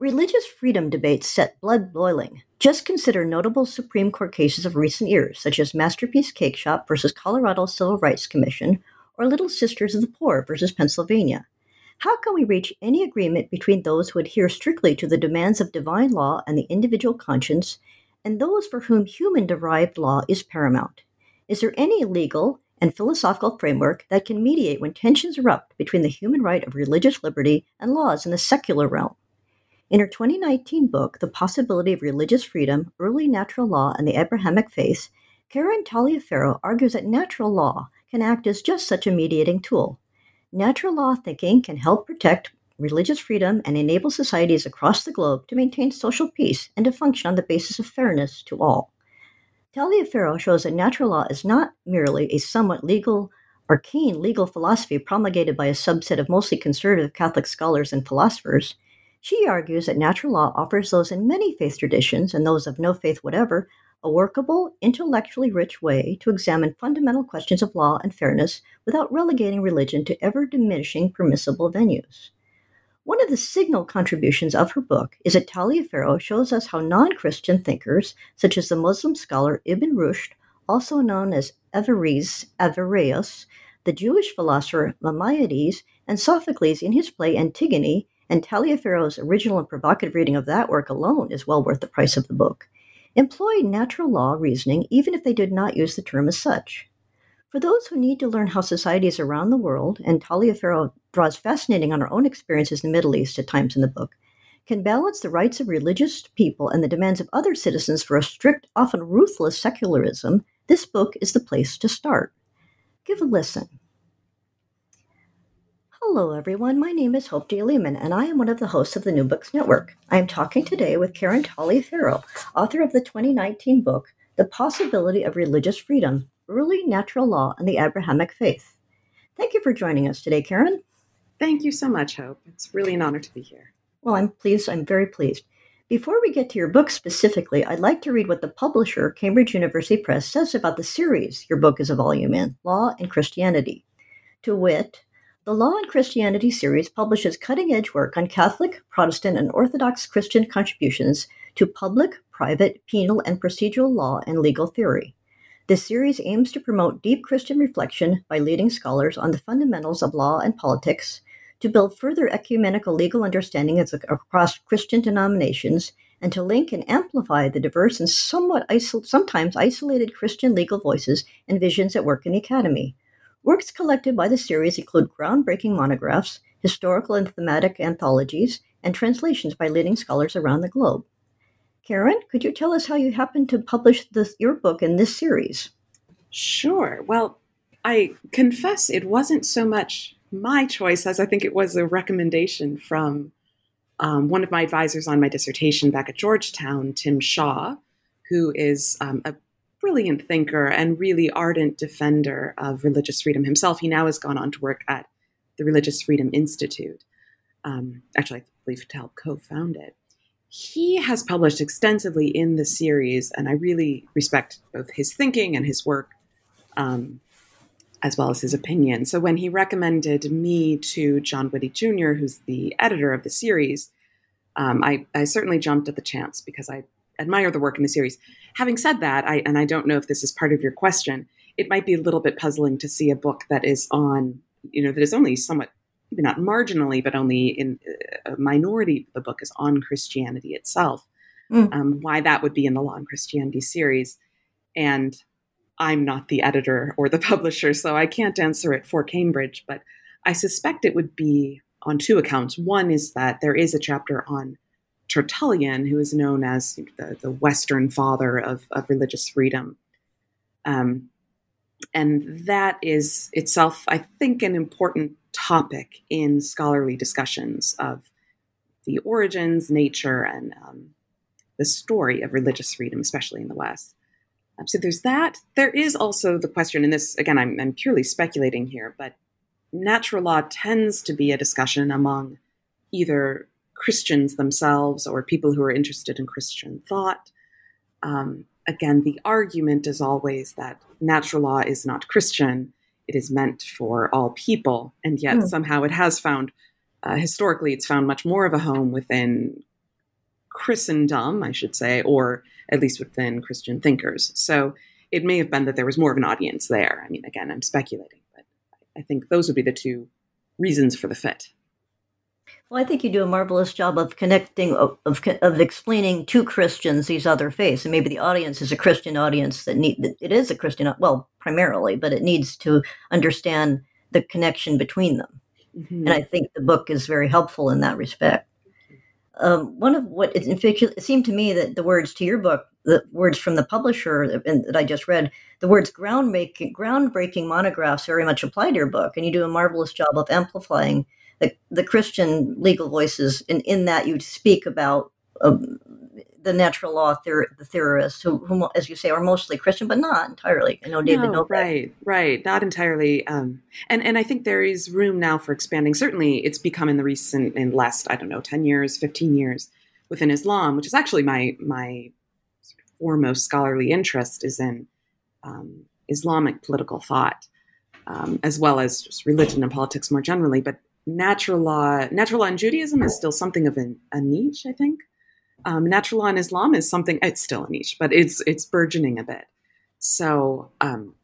Religious freedom debates set blood boiling. Just consider notable Supreme Court cases of recent years, such as Masterpiece Cake Shop versus Colorado Civil Rights Commission or Little Sisters of the Poor versus Pennsylvania. How can we reach any agreement between those who adhere strictly to the demands of divine law and the individual conscience and those for whom human derived law is paramount? Is there any legal and philosophical framework that can mediate when tensions erupt between the human right of religious liberty and laws in the secular realm? In her 2019 book, The Possibility of Religious Freedom Early Natural Law and the Abrahamic Faith, Karen Taliaferro argues that natural law can act as just such a mediating tool. Natural law thinking can help protect religious freedom and enable societies across the globe to maintain social peace and to function on the basis of fairness to all. Taliaferro shows that natural law is not merely a somewhat legal, arcane legal philosophy promulgated by a subset of mostly conservative Catholic scholars and philosophers. She argues that natural law offers those in many faith traditions and those of no faith whatever a workable, intellectually rich way to examine fundamental questions of law and fairness without relegating religion to ever diminishing permissible venues. One of the signal contributions of her book is that Taliaferro shows us how non Christian thinkers, such as the Muslim scholar Ibn Rushd, also known as Averroes, Averroes, the Jewish philosopher Maimonides, and Sophocles in his play Antigone, and Taliaferro's original and provocative reading of that work alone is well worth the price of the book, employ natural law reasoning even if they did not use the term as such. For those who need to learn how societies around the world, and Taliaferro draws fascinating on her own experiences in the Middle East at times in the book, can balance the rights of religious people and the demands of other citizens for a strict, often ruthless secularism, this book is the place to start. Give a listen. Hello, everyone. My name is Hope D. Lehman, and I am one of the hosts of the New Books Network. I am talking today with Karen Taliaferro, author of the 2019 book, The Possibility of Religious Freedom Early Natural Law and the Abrahamic Faith. Thank you for joining us today, Karen. Thank you so much, Hope. It's really an honor to be here. Well, I'm pleased. I'm very pleased. Before we get to your book specifically, I'd like to read what the publisher, Cambridge University Press, says about the series your book is a volume in Law and Christianity. To wit, the Law and Christianity series publishes cutting edge work on Catholic, Protestant, and Orthodox Christian contributions to public, private, penal, and procedural law and legal theory. This series aims to promote deep Christian reflection by leading scholars on the fundamentals of law and politics, to build further ecumenical legal understanding across Christian denominations, and to link and amplify the diverse and somewhat isol- sometimes isolated Christian legal voices and visions at work in the Academy. Works collected by the series include groundbreaking monographs, historical and thematic anthologies, and translations by leading scholars around the globe. Karen, could you tell us how you happened to publish this, your book in this series? Sure. Well, I confess it wasn't so much my choice as I think it was a recommendation from um, one of my advisors on my dissertation back at Georgetown, Tim Shah, who is um, a brilliant thinker and really ardent defender of religious freedom himself. He now has gone on to work at the Religious Freedom Institute. Um, actually, I believe to help co found it. He has published extensively in the series, and I really respect both his thinking and his work, um, as well as his opinion. So when he recommended me to John Witte Jr., who's the editor of the series, um, I, I certainly jumped at the chance because I admire the work in the series. Having said that, I, and I don't know if this is part of your question, it might be a little bit puzzling to see a book that is on, you know, that is only somewhat maybe not marginally, but only in uh, a minority of the book is on Christianity itself. Mm. Um, why that would be in the Law and Christianity series. And I'm not the editor or the publisher, so I can't answer it for Cambridge, but I suspect it would be on two accounts. One is that there is a chapter on Tertullian, who is known as the, the Western father of, of religious freedom. Um, and that is itself, I think, an important topic in scholarly discussions of the origins, nature, and um, the story of religious freedom, especially in the West. Um, so there's that. There is also the question, and this, again, I'm, I'm purely speculating here, but natural law tends to be a discussion among either Christians themselves or people who are interested in Christian thought. Um, again, the argument is always that natural law is not Christian. It is meant for all people. And yet, mm. somehow, it has found, uh, historically, it's found much more of a home within Christendom, I should say, or at least within Christian thinkers. So it may have been that there was more of an audience there. I mean, again, I'm speculating, but I think those would be the two reasons for the fit. Well, I think you do a marvelous job of connecting, of, of, of, explaining to Christians these other faiths, and maybe the audience is a Christian audience that need it is a Christian, well, primarily, but it needs to understand the connection between them, mm-hmm. and I think the book is very helpful in that respect. Um, one of what it, it seemed to me that the words to your book, the words from the publisher that I just read, the words groundbreaking, groundbreaking monographs very much apply to your book, and you do a marvelous job of amplifying the, the Christian legal voices, and in that you speak about um, the natural law theor- the theorists, who, who, as you say, are mostly Christian, but not entirely. I know David. No, right, right, not entirely. Um, and and I think there is room now for expanding. Certainly, it's become in the recent, in last, I don't know, ten years, fifteen years within Islam, which is actually my my foremost scholarly interest is in um, Islamic political thought, um, as well as just religion and politics more generally. But natural law, natural law in Judaism is still something of a, a niche, I think. Um, natural law in Islam is something it's still a niche, but it's it's burgeoning a bit. So um,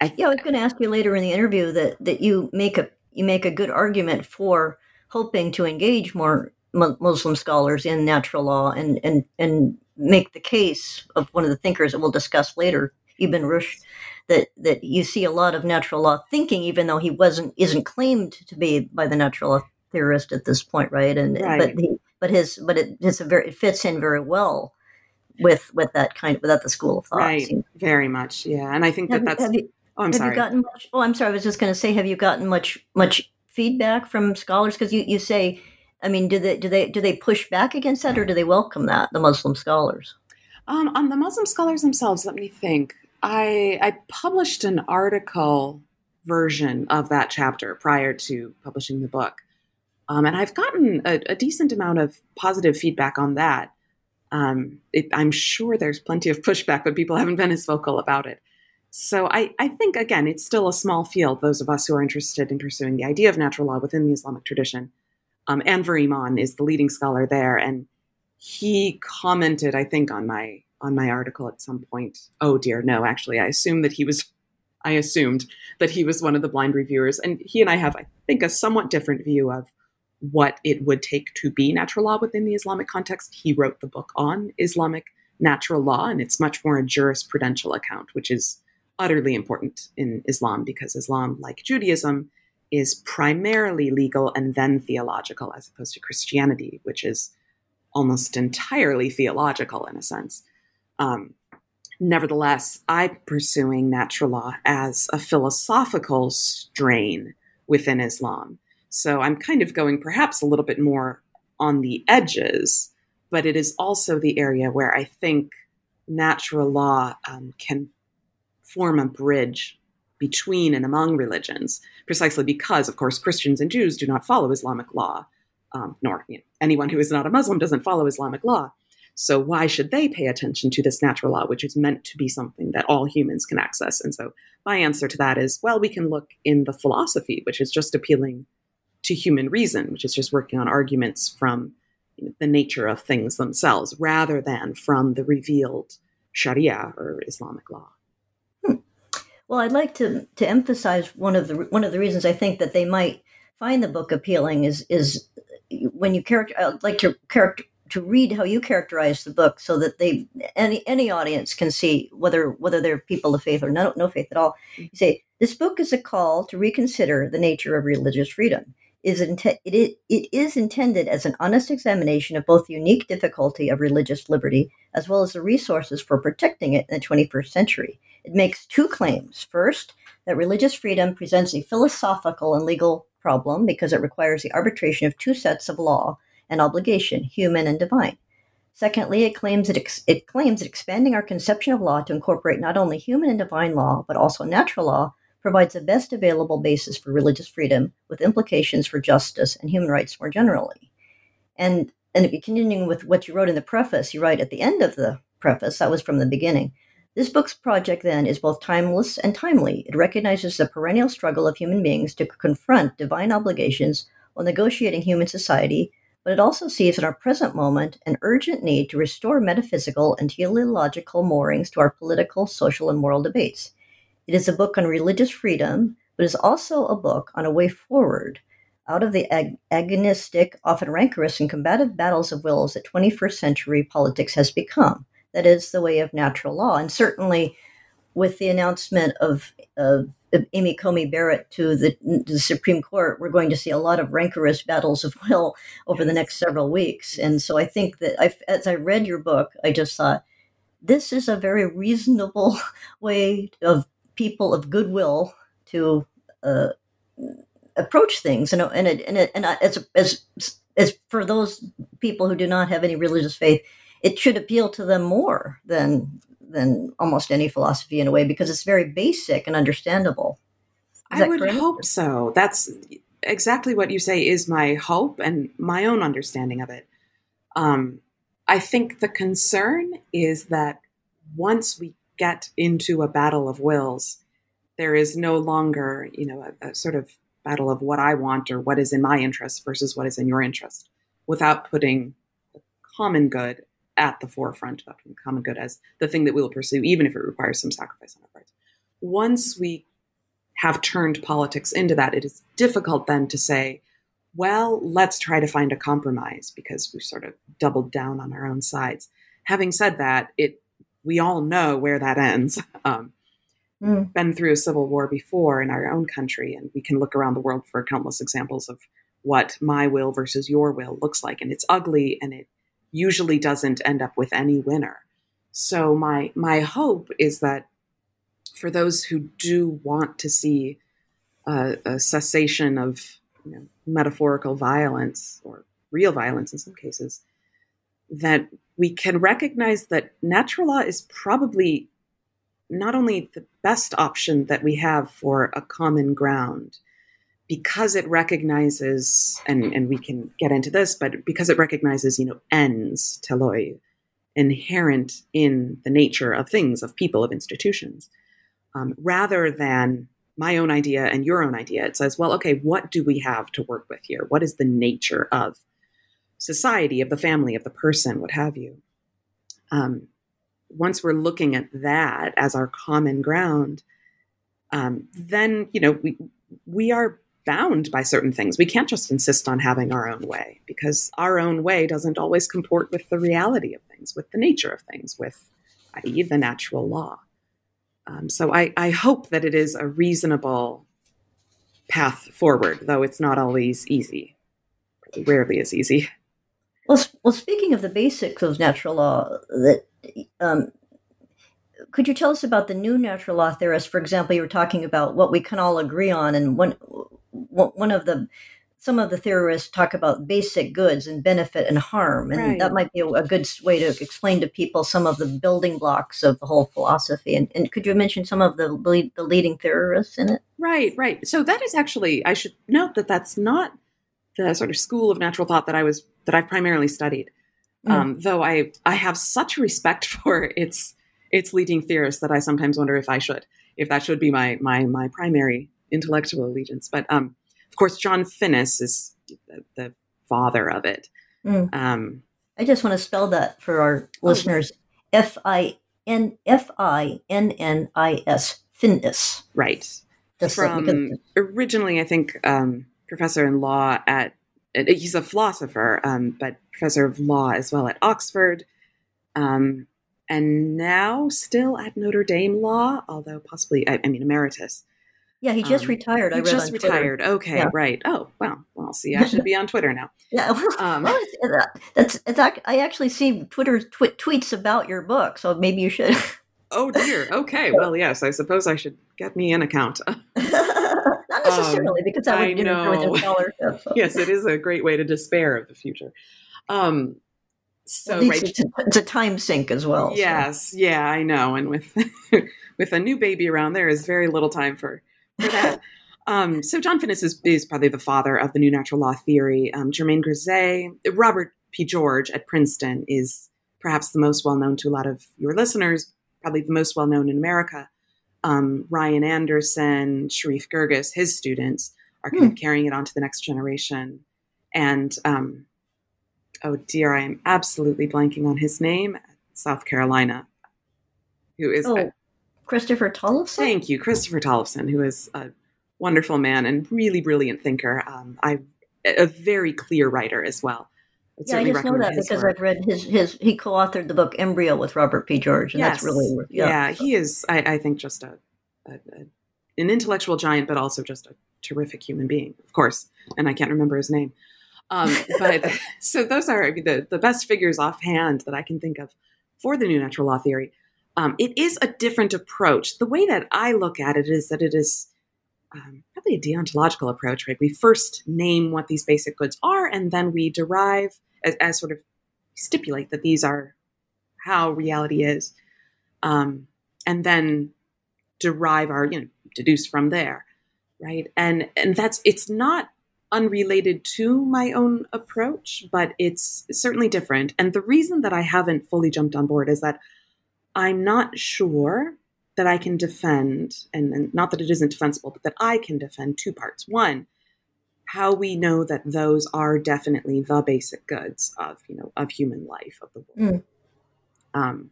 I th- yeah, I was going to ask you later in the interview that that you make a you make a good argument for hoping to engage more Muslim scholars in natural law and and and make the case of one of the thinkers that we'll discuss later, Ibn Rushd, that that you see a lot of natural law thinking, even though he wasn't isn't claimed to be by the natural law theorist at this point, right? And right. but he but his but it it's a very it fits in very well with with that kind of without the school of thought. Right, very much, yeah. And I think have, that that's. You, oh, I'm have sorry. You gotten much, oh, I'm sorry. I was just going to say, have you gotten much much feedback from scholars? Because you you say, I mean, do they do they do they push back against that, or do they welcome that the Muslim scholars? Um, on the Muslim scholars themselves, let me think. I, I published an article version of that chapter prior to publishing the book. Um, and I've gotten a, a, decent amount of positive feedback on that. Um, it, I'm sure there's plenty of pushback, but people haven't been as vocal about it. So I, I, think, again, it's still a small field, those of us who are interested in pursuing the idea of natural law within the Islamic tradition. Um, Anver Emon is the leading scholar there, and he commented, I think, on my on my article at some point. Oh dear, no, actually, I assumed that he was. I assumed that he was one of the blind reviewers, and he and I have, I think, a somewhat different view of what it would take to be natural law within the Islamic context. He wrote the book on Islamic natural law, and it's much more a jurisprudential account, which is utterly important in Islam because Islam, like Judaism, is primarily legal and then theological, as opposed to Christianity, which is almost entirely theological in a sense. Um, nevertheless, I'm pursuing natural law as a philosophical strain within Islam. So I'm kind of going perhaps a little bit more on the edges, but it is also the area where I think natural law um, can form a bridge between and among religions, precisely because, of course, Christians and Jews do not follow Islamic law, um, nor you know, anyone who is not a Muslim doesn't follow Islamic law. So why should they pay attention to this natural law, which is meant to be something that all humans can access? And so my answer to that is, well, we can look in the philosophy, which is just appealing to human reason, which is just working on arguments from the nature of things themselves, rather than from the revealed Sharia or Islamic law. Hmm. Well, I'd like to to emphasize one of the one of the reasons I think that they might find the book appealing is is when you character. I'd like to character to read how you characterize the book, so that they any any audience can see whether whether they're people of faith or no no faith at all. Mm-hmm. You say this book is a call to reconsider the nature of religious freedom. Is it, it, it is intended as an honest examination of both the unique difficulty of religious liberty as well as the resources for protecting it in the 21st century. It makes two claims. First, that religious freedom presents a philosophical and legal problem because it requires the arbitration of two sets of law and obligation, human and divine. Secondly, it claims that ex- it claims that expanding our conception of law to incorporate not only human and divine law but also natural law provides the best available basis for religious freedom with implications for justice and human rights more generally. And and continuing with what you wrote in the preface, you write at the end of the preface, that was from the beginning, this book's project, then, is both timeless and timely. It recognizes the perennial struggle of human beings to confront divine obligations while negotiating human society, but it also sees in our present moment an urgent need to restore metaphysical and teleological moorings to our political, social, and moral debates. It is a book on religious freedom, but is also a book on a way forward out of the ag- agonistic, often rancorous, and combative battles of wills that 21st century politics has become that is the way of natural law. And certainly, with the announcement of, of Amy Coney Barrett to the, the, Supreme Court, we're going to see a lot of rancorous battles of will over the next several weeks. And so I think that I, as I read your book, I just thought this is a very reasonable way of people of goodwill to uh, approach things. And and it, and, it, and as as as for those people who do not have any religious faith, it should appeal to them more than than almost any philosophy in a way because it's very basic and understandable. Is I would correct? hope so. That's exactly what you say is my hope and my own understanding of it. Um, I think the concern is that once we get into a battle of wills, there is no longer, you know, a, a sort of battle of what I want or what is in my interest versus what is in your interest, without putting the common good at the forefront of common good as the thing that we will pursue, even if it requires some sacrifice on our parts. Once we have turned politics into that, it is difficult then to say, well, let's try to find a compromise because we've sort of doubled down on our own sides. Having said that, it we all know where that ends. Um, mm. Been through a civil war before in our own country, and we can look around the world for countless examples of what my will versus your will looks like, and it's ugly and it usually doesn't end up with any winner. So my my hope is that for those who do want to see a, cessation of you know, metaphorical violence or real violence in some cases, that we can recognize that natural law is probably not only the best option that we have for a common ground, because it recognizes, and, and we can get into this, but because it recognizes, you know, ens teloi, inherent in the nature of things, of people, of institutions, um, rather than my own idea and your own idea. It says, well, okay, what do we have to work with here? What is the nature of society, of the family, of the person, what have you? Um, once we're looking at that as our common ground, um, then you know we we are bound by certain things. We can't just insist on having our own way because our own way doesn't always comport with the reality of things, with the nature of things, with, i.e., the natural law. Um, so I, I hope that it is a reasonable path forward, though it's not always easy. Rarely is easy. Well, well, speaking of the basics of natural law, that um, could you tell us about the new natural law theorists? For example, you were talking about what we can all agree on, and one one of the some of the theorists talk about basic goods and benefit and harm and right. that might be a, a, good way to explain to people some of the building blocks of the whole philosophy and, and could you mention some of the lead, the leading theorists in it right right so that is actually i should note that that's not the sort of school of natural thought that i was that i've primarily studied mm. um, though i i have such respect for its its leading theorists that i sometimes wonder if i should if that should be my my my primary intellectual allegiance. But um, of course, John Finnis is the, the father of it. Mm. Um, I just want to spell that for our oh, listeners: F I N F I N N I S. Finnis. Right. Just From originally, I think um, professor in law at, he's a philosopher, um, but professor of law as well at Oxford. Um, and now still at Notre Dame Law, although possibly, I, I mean, emeritus. Yeah, he just um, retired. He I read just retired. Okay, yeah. right. Oh, well, well, see, I should be on Twitter now. yeah, um, well, that's it's. I actually see Twitter tw- tweets about your book, so maybe you should. oh dear. Okay. Well, yes, I suppose I should get me an account. Not necessarily, um, because I would I know. with scholarship. So. yes, it is a great way to despair of the future. Um, so right. it's, a, it's, a, time sink as well. Yes, so. yeah, I know. And with with a new baby around, there is very little time for for that. um, so John Finnis is, is, probably the father of the new natural law theory. Um, Germain Grisez, Robert P. George at Princeton is perhaps the most well known to a lot of your listeners, probably the most well known in America. Um, Ryan Anderson, Sherif Girgis, his students are kind mm. of carrying it on to the next generation. And um, oh dear, I am absolutely blanking on his name, South Carolina, who is oh. Christopher Tollefson? Thank you, Christopher Tollefson, who is a wonderful man and really brilliant thinker. Um, I a very clear writer as well. I'd yeah, I just know that because work. I've read his his he co-authored the book Embryo with Robert P. George, and yes. that's really yeah. yeah he is. I, I think just a, a, a, an intellectual giant, but also just a terrific human being, of course. And I can't remember his name. Um, but so those are I mean, the the best figures offhand that I can think of for the new natural law theory. Um, it is a different approach. The way that I look at it is that it is um, probably a deontological approach, right? We first name what these basic goods are, and then we derive as, as sort of stipulate that these are how reality is, um, and then derive our, you know, deduce from there, right? And and that's it's not unrelated to my own approach, but it's certainly different. And the reason that I haven't fully jumped on board is that I'm not sure that I can defend, and, and, not that it isn't defensible, but that I can defend two parts. One, how we know that those are definitely the basic goods of you know of human life of the world, mm. um,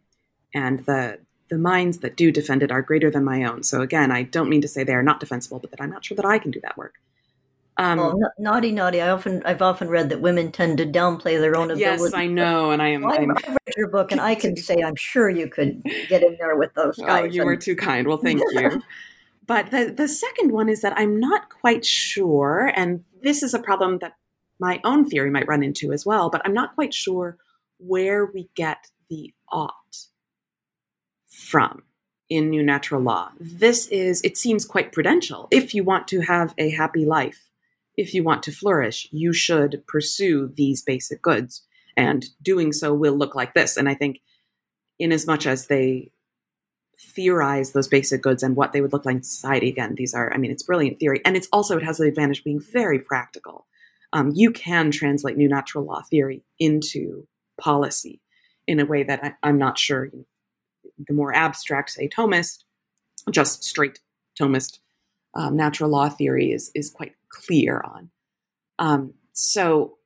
and the the minds that do defend it are greater than my own. So again, I don't mean to say they are not defensible, but that I'm not sure that I can do that work. Um, oh, naughty, naughty! I often, I've often read that women tend to downplay their own ability. Yes, I know, and I am. I, have read your book, and I can say I'm sure you could get in there with those guys. Oh, you and... were too kind. Well, thank you. but the the second one is that I'm not quite sure, and this is a problem that my own theory might run into as well. But I'm not quite sure where we get the ought from in new natural law. This is, it seems quite prudential. If you want to have a happy life if you want to flourish, you should pursue these basic goods. And doing so will look like this. And I think, in as much as they theorize those basic goods and what they would look like in society, again, these are, I mean, it's brilliant theory. And it's also, it has the advantage of being very practical. Um, you can translate new natural law theory into policy in a way that I, am not sure the more abstract, say, Thomist, just straight Thomist um, natural law theory is, is quite clear on. Um, so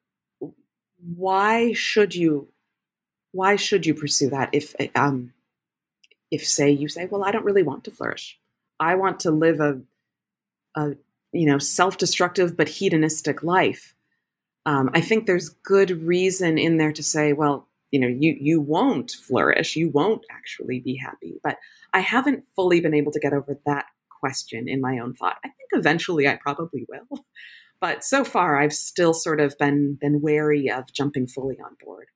why should you why should you pursue that if um, if say you say well I don't really want to flourish. I want to live a a you know self-destructive but hedonistic life. Um, I think there's good reason in there to say well you know you you won't flourish. You won't actually be happy. But I haven't fully been able to get over that question in my own thought. I think eventually I probably will. But so far I've still sort of been been wary of jumping fully on board.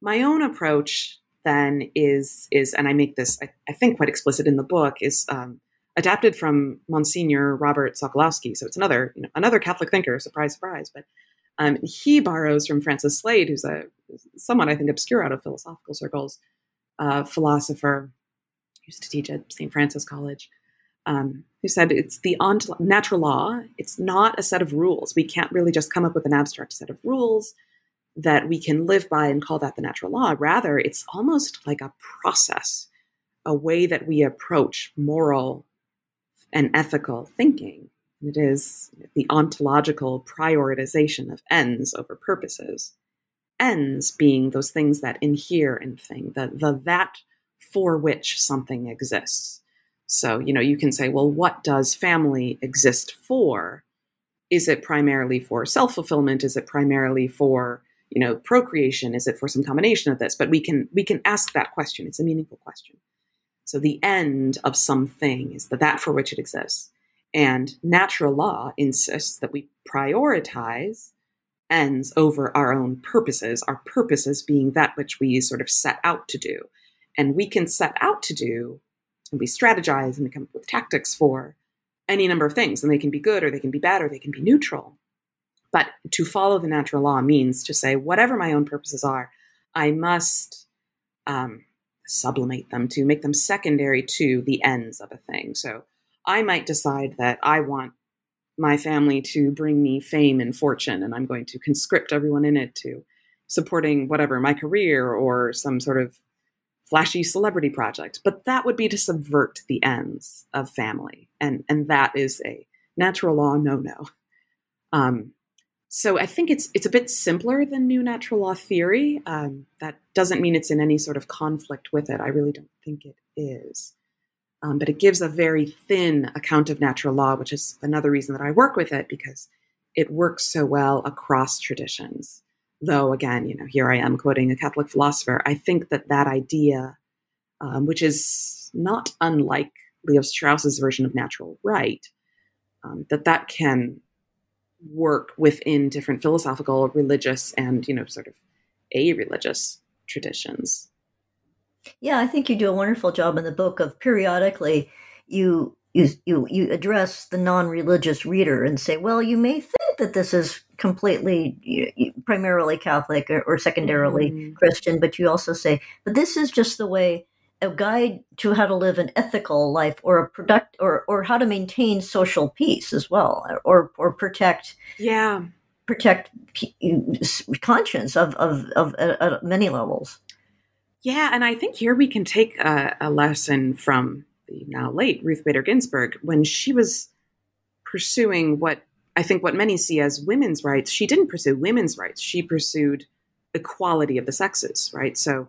My own approach then is is and I make this I, I think quite explicit in the book is um, adapted from Monsignor Robert Sokolowski. So it's another you know, another Catholic thinker. Surprise, surprise. But um, he borrows from Francis Slade, who's a somewhat I think obscure out of philosophical circles, uh, philosopher used to teach at St. Francis College um, who said it's the natural law. It's not a set of rules. We can't really just come up with an abstract set of rules that we can live by and call that the natural law. Rather, it's almost like a process, a way that we approach moral and ethical thinking. It is the ontological prioritization of ends over purposes. Ends being those things that inhere in thing, the, the that for which something exists so, you know, you can say, well, what does family exist for? is it primarily for self fulfillment? Is it primarily for you know procreation? Is it for some combination of this? But we can we can ask that question. It's a meaningful question. So the end of something is the that for which it exists. And natural law insists that we prioritize ends over our own purposes, our purposes being that which we sort of set out to do. And we can set out to do and we strategize and we come up with tactics for any number of things. And they can be good or they can be bad or they can be neutral. But to follow the natural law means to say, whatever my own purposes are, I must um, sublimate them to make them secondary to the ends of a thing. So I might decide that I want my family to bring me fame and fortune, and I'm going to conscript everyone in it to supporting whatever my career or some sort of flashy celebrity project. But that would be to subvert the ends of family, and and that is a natural law no no. Um, so I think it's it's a bit simpler than new natural law theory. Um, that doesn't mean it's in any sort of conflict with it. I really don't think it is. Um, but it gives a very thin account of natural law, which is another reason that I work with it because it works so well across traditions. Though again, you know, here I am quoting a Catholic philosopher. I think that that idea, um, which is not unlike Leo Strauss's version of natural right, um, that that can work within different philosophical, religious, and you know, sort of a religious traditions. Yeah, I think you do a wonderful job in the book of periodically you you you you address the non-religious reader and say, well, you may think that this is completely you, you, primarily Catholic or, or secondarily mm-hmm. Christian, but you also say, but this is just the way a guide to how to live an ethical life or a product or or how to maintain social peace as well or or protect yeah protect conscience of of, of at, at many levels yeah and i think here we can take a, a lesson from the now late ruth bader ginsburg when she was pursuing what i think what many see as women's rights she didn't pursue women's rights. She pursued equality of the sexes right? So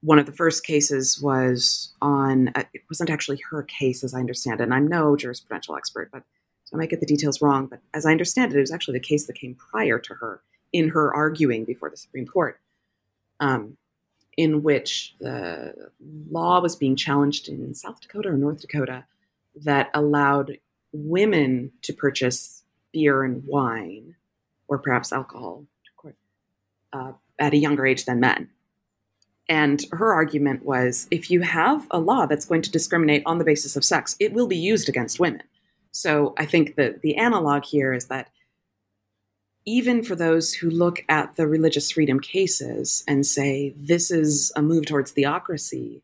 one of the first cases was on uh, it wasn't actually her case as i understand it and i'm no jurisprudential expert but so i might get the details wrong but as i understand it it was actually the case that came prior to her in her arguing before the supreme court. Um, in which the law was being challenged in south dakota or north dakota that allowed women to purchase beer and wine or perhaps alcohol uh, at a younger age than men and her argument was if you have a law that's going to discriminate on the basis of sex, it will be used against women. So I think that the analog here is that even for those who look at the religious freedom cases and say this is a move towards theocracy,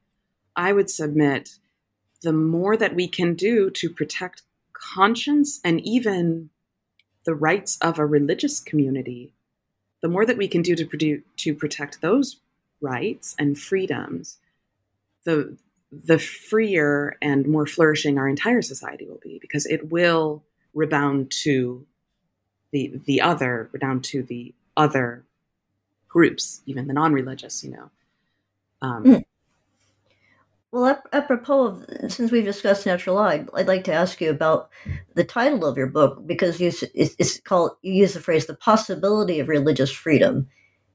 I would submit the more that we can do to protect conscience and even the rights of a religious community, the more that we can do to, to protect those rights and freedoms, the the freer and more flourishing our entire society will be because it will rebound to the the other, down to the other groups, even the non-religious, you know. Um, mm. Well, apropos of since we've discussed natural law, I'd, I'd, like to ask you about the title of your book because you, it's called you use the phrase "the possibility of religious freedom,"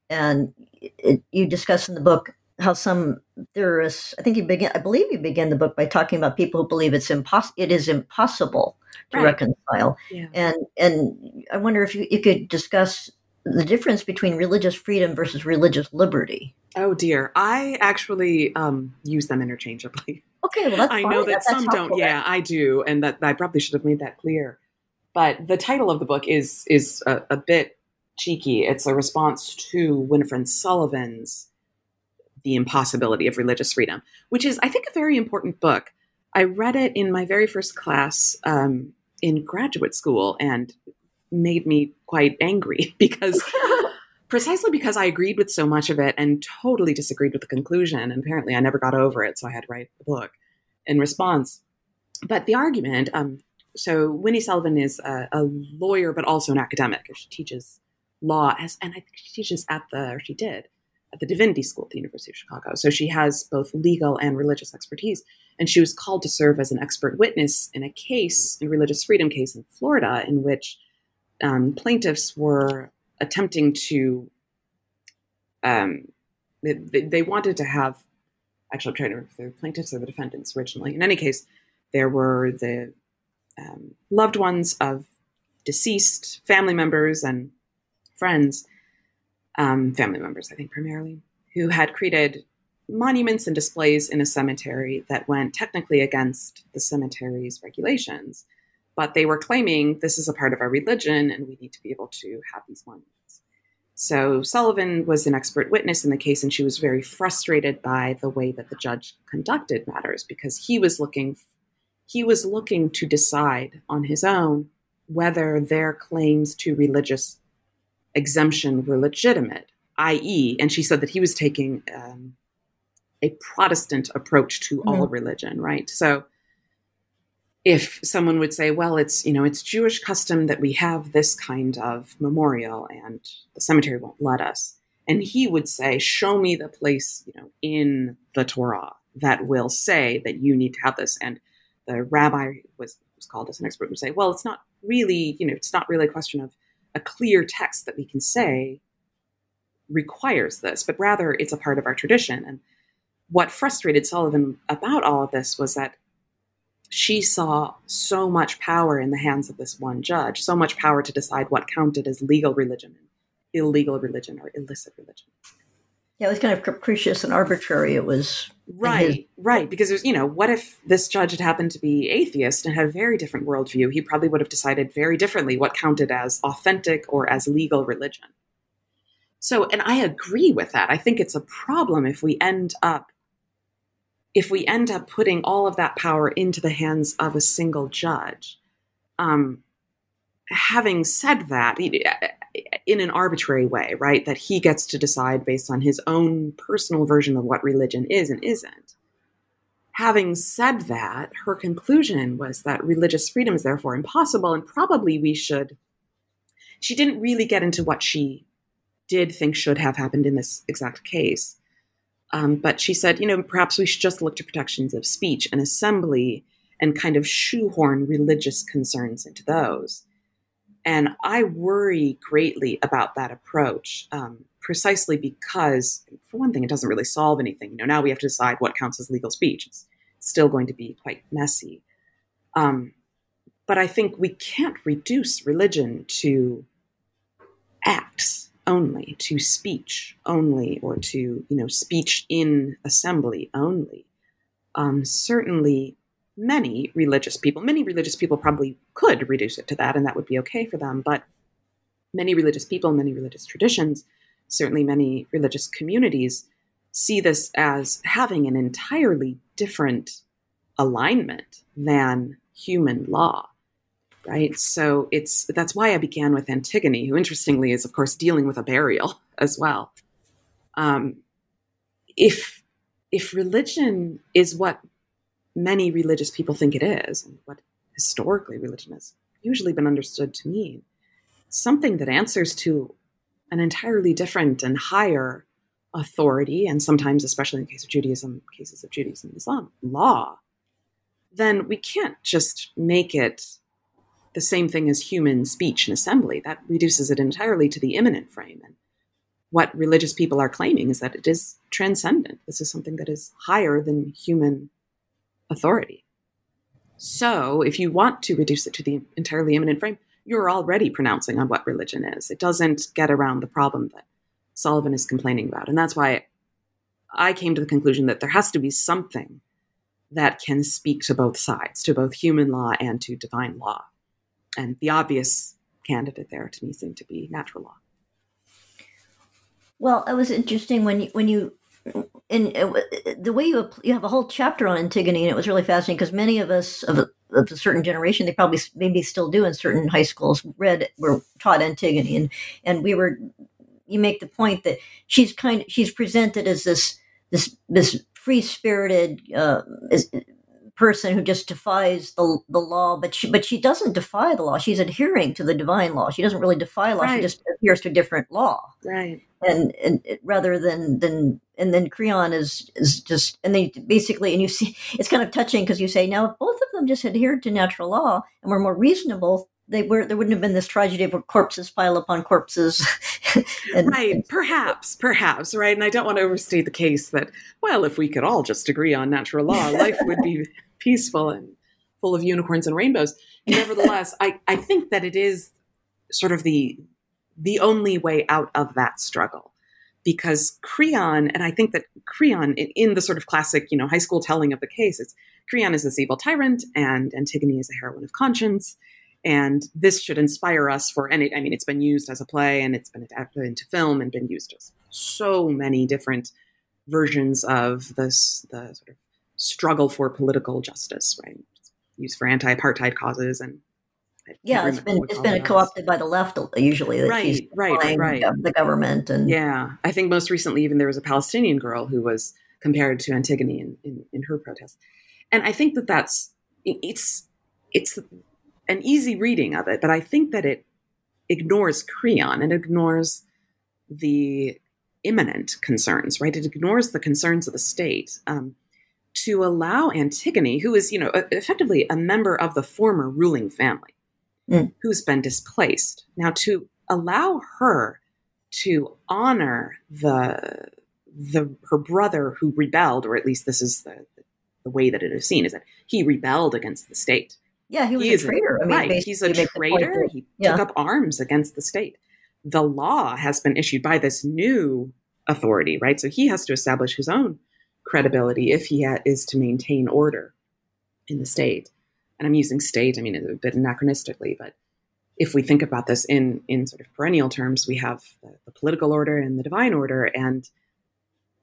and it, you discuss in the book how some theorists, I think you begin, I believe you begin the book by talking about people who believe it's impossible, it is impossible to right. reconcile. Yeah. And, and I wonder if you, you could discuss the difference between religious freedom versus religious liberty. Oh dear, I actually um, use them interchangeably. Okay, well that's I know that, some don't. Yeah, I do, and that I probably should have made that clear. But the title of the book is is a, a bit cheeky. It's a response to Winifred Sullivan's The Impossibility of Religious Freedom, which is, I think, a very important book. I read it in my very first class um, in graduate school and made me quite angry because precisely because I agreed with so much of it and totally disagreed with the conclusion. And apparently, I never got over it, so I had to write the book in response. But the argument, um, so Winnie Sullivan is a, a, lawyer, but also an academic. She teaches law as, and I think she teaches at the, or she did, at the Divinity School at the University of Chicago. So she has both legal and religious expertise. And she was called to serve as an expert witness in a case, in religious freedom case in Florida, in which um, plaintiffs were attempting to um, they, they, wanted to have actually i'm trying to remember if the plaintiffs or the defendants originally in any case there were the um, loved ones of deceased family members and friends um, family members i think primarily who had created monuments and displays in a cemetery that went technically against the cemetery's regulations but they were claiming this is a part of our religion and we need to be able to have these monuments. So Sullivan was an expert witness in the case, and she was very frustrated by the way that the judge conducted matters because he was looking he was looking to decide on his own whether their claims to religious exemption were legitimate, i.e., and she said that he was taking um, a Protestant approach to mm-hmm. all religion, right? So if someone would say, well, it's, you know, it's Jewish custom that we have this kind of memorial and the cemetery won't let us. And he would say, show me the place, you know, in the Torah that will say that you need to have this. And the rabbi was, was called as an expert would say, well, it's not really, you know, it's not really a question of a clear text that we can say requires this, but rather it's a part of our tradition. And what frustrated Sullivan about all of this was that she saw so much power in the hands of this one judge, so much power to decide what counted as legal religion, illegal religion, or illicit religion. Yeah, it was kind of capricious and arbitrary. It was right, his- right. Because there's, you know, what if this judge had happened to be atheist and had a very different worldview? He probably would have decided very differently what counted as authentic or as legal religion. So, and I agree with that. I think it's a problem if we end up if we end up putting all of that power into the hands of a single judge, um, having said that, in an arbitrary way, right, that he gets to decide based on his own personal version of what religion is and isn't. Having said that, her conclusion was that religious freedom is therefore impossible, and probably we should. She didn't really get into what she did think should have happened in this exact case. Um, but she said, you know, perhaps we should just look to protections of speech and assembly and kind of shoehorn religious concerns into those. And I worry greatly about that approach, um, precisely because, for one thing, it doesn't really solve anything. You know, now we have to decide what counts as legal speech. It's still going to be quite messy. Um, but I think we can't reduce religion to acts only, to speech only, or to you know speech in assembly only. Um, certainly, many religious people, many religious people probably could reduce it to that, and that would be okay for them. But many religious people, many religious traditions, certainly many religious communities, see this as having an entirely different alignment than human law right? So it's that's why I began with Antigone, who interestingly is, of course, dealing with a burial as well. Um, if if religion is what many religious people think it is, and what historically religion has usually been understood to mean, something that answers to an entirely different and higher authority, and sometimes, especially in the case of Judaism, cases of Judaism and Islam, law, then we can't just make it the same thing as human speech and assembly. That reduces it entirely to the immanent frame. And what religious people are claiming is that it is transcendent. This is something that is higher than human authority. So, if you want to reduce it to the entirely immanent frame, you're already pronouncing on what religion is. It doesn't get around the problem that Sullivan is complaining about. And that's why I came to the conclusion that there has to be something that can speak to both sides, to both human law and to divine law and the obvious candidate there to me seemed to be natural law. Well, it was interesting when you, when you in the way you you have a whole chapter on Antigone, and it was really fascinating because many of us of a, of a, certain generation, they probably maybe still do in certain high schools, read were taught Antigone, and and we were. You make the point that she's kind she's presented as this this this free spirited uh, person who just defies the, the law, but she but she doesn't defy the law. She's adhering to the divine law. She doesn't really defy law. Right. She just adheres to a different law. Right. And and it, rather than than and then Creon is is just and they basically and you see it's kind of touching because you say now if both of them just adhered to natural law and were more reasonable, they were there wouldn't have been this tragedy where corpses pile upon corpses. and, right, and, perhaps, perhaps, right. And I don't want to overstate the case that well, if we could all just agree on natural law, life would be peaceful and full of unicorns and rainbows. Nevertheless, I, I think that it is sort of the the only way out of that struggle because Creon, and I think that Creon, in, in, the sort of classic, you know, high school telling of the case, it's Creon is this evil tyrant, and Antigone is a heroine of conscience, and this should inspire us for. It, I mean, it's been used as a play, and it's been adapted into film, and been used as so many different versions of this the sort of struggle for political justice, right? used for anti-apartheid causes and yeah, it's been it's been co-opted by the left usually. right, right, right. The government and yeah, I think most recently even there was a Palestinian girl who was compared to Antigone in, in, in her protest, and I think that that's it's it's an easy reading of it, but I think that it ignores Creon and ignores the immanent concerns. Right, it ignores the concerns of the state. Um, to allow Antigone, who is, you know, effectively a member of the former ruling family, mm. who's been displaced. Now, to allow her to honor the the her brother who rebelled, or at least this is the the way that it is seen, is that he rebelled against the state. Yeah, he was he a traitor. A, I mean, right, he's a traitor. He yeah. took up arms against the state. The law has been issued by this new authority, right? So he has to establish his own credibility if he ha- is to maintain order in the state and I'm using state, I mean, a bit anachronistically, but if we think about this in, in sort of perennial terms, we have the, the political order and the divine order, and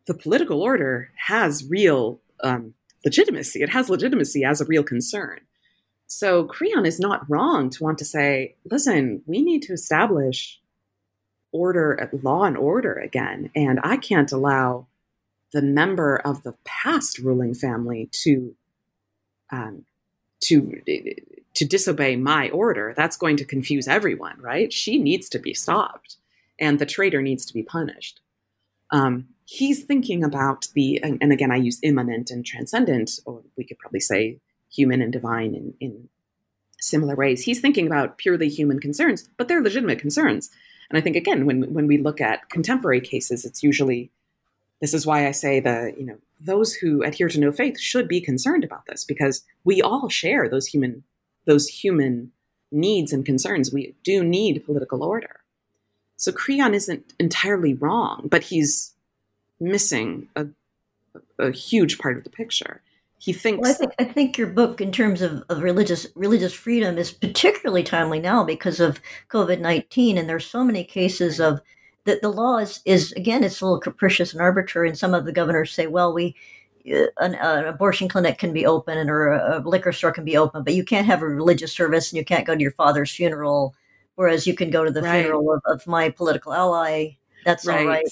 the political order has real um, legitimacy. It has legitimacy as a real concern. So Creon is not wrong to want to say, listen, we need to establish order, law and order again. And I can't allow the member of the past ruling family to um, to to disobey my order, that's going to confuse everyone, right? She needs to be stopped, and the traitor needs to be punished. Um, he's thinking about the, and, and, again, I use immanent and transcendent, or we could probably say human and divine in, in similar ways. He's thinking about purely human concerns, but they're legitimate concerns. And I think again, when when we look at contemporary cases, it's usually this is why I say the you know those who adhere to no faith should be concerned about this because we all share those human those human needs and concerns. We do need political order. So Creon isn't entirely wrong, but he's missing a, a huge part of the picture. He thinks. Well, I think I think your book, in terms of, of religious religious freedom, is particularly timely now because of COVID nineteen, and there's so many cases of that the law is, is again it's a little capricious and arbitrary and some of the governors say well we uh, an, an, abortion clinic can be open and or a, a, liquor store can be open but you can't have a religious service and you can't go to your father's funeral whereas you can go to the right. funeral of, of, my political ally that's right. all right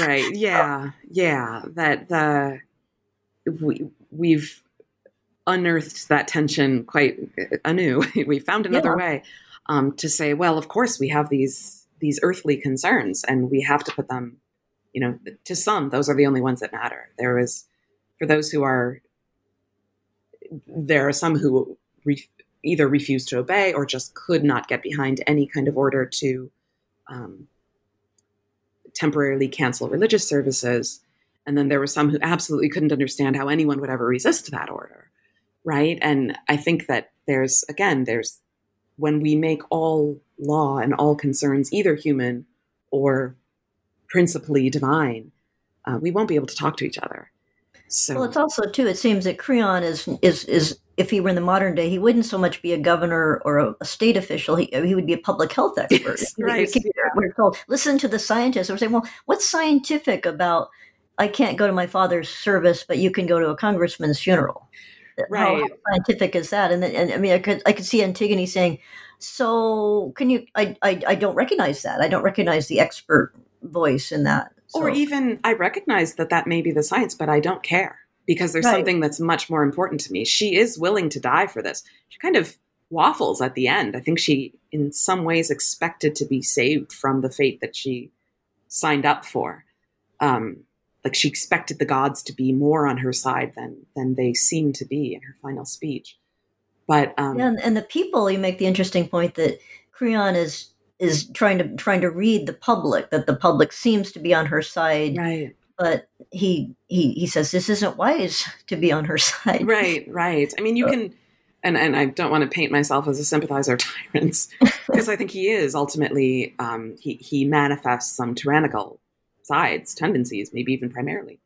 right yeah yeah that the we we've unearthed that tension quite anew we found another yeah. way um, to say well of course we have these these earthly concerns and we have to put them you know to some those are the only ones that matter. There is for those who are there are some who re- either refuse to obey or just could not get behind any kind of order to um, temporarily cancel religious services. And then there were some who absolutely couldn't understand how anyone would ever resist that order right? And i think that there's again there's when we make all law and all concerns either human or principally divine, uh, we won't be able to talk to each other. So, well, it's also too. It seems that Creon is is is if he were in the modern day, he wouldn't so much be a governor or a, a state official. He, he would be a public health expert. Yes, right. We're told listen to the scientists. We're saying, well, what's scientific about? I can't go to my father's service, but you can go to a congressman's funeral. Right. How, how scientific is that? And then, and I mean, I could I could see Antigone saying, so can you? I, I I don't recognize that. I don't recognize the expert voice in that. So. Or even I recognize that that may be the science, but I don't care because there's right. something that's much more important to me. She is willing to die for this. She kind of waffles at the end. I think she, in some ways, expected to be saved from the fate that she signed up for. Um, like she expected the gods to be more on her side than than they seem to be in her final speech. But um, yeah, and, and the people you make the interesting point that Creon is is trying to trying to read the public that the public seems to be on her side, right? But he he he says this isn't wise to be on her side. Right, right. I mean, you can and and I don't want to paint myself as a sympathizer of tyrants because I think he is ultimately um, he he manifests some tyrannical sides, tendencies, maybe even primarily.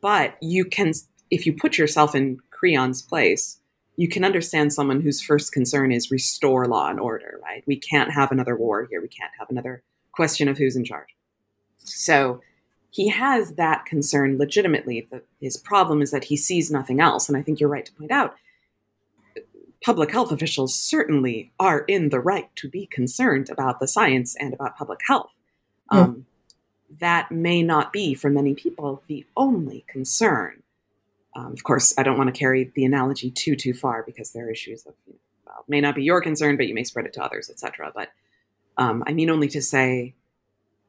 But you can, if you put yourself in Creon's place, you can understand someone whose first concern is restore law and order. Right? We can't have another war here. We can't have another question of who's in charge. So he has that concern legitimately. The, his problem is that he sees nothing else, and I think you're right to point out public health officials certainly are in the right to be concerned about the science and about public health. Mm. Um, that may not be, for many people, the only concern. Um, of course, I don't want to carry the analogy too too far because there are issues of you know, well, may not be your concern, but you may spread it to others, etc. But um, I mean only to say,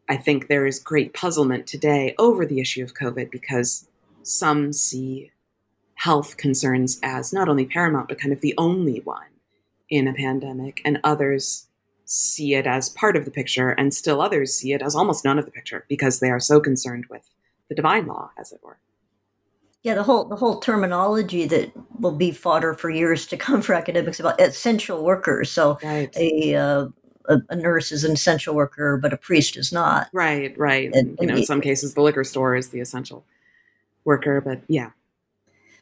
I think there is great puzzlement today over the issue of COVID because some see health concerns as not only paramount, but kind of the only one in a pandemic, and others see it as part of the picture, and still others see it as almost none of the picture because they are so concerned with the divine law, as it were. Yeah, the whole the whole terminology that will be fodder for years to come for academics about essential workers. So right. a, uh, a, a nurse is an essential worker, but a priest is not. Right, right. And, you know, in some cases, the liquor store is the essential worker, but yeah.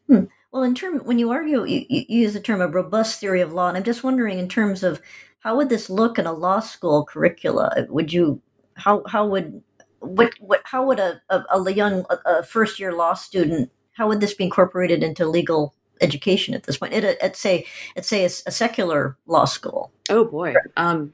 Hmm. Well, in term when you argue, you, you, use the term a robust theory of law, and I'm just wondering, in terms of how would this look in a law school curricula? Would you how how would what what how would a a, a young a first year law student how would this be incorporated into legal education at this point? At, at say at say a, a secular law school. Oh boy. Um,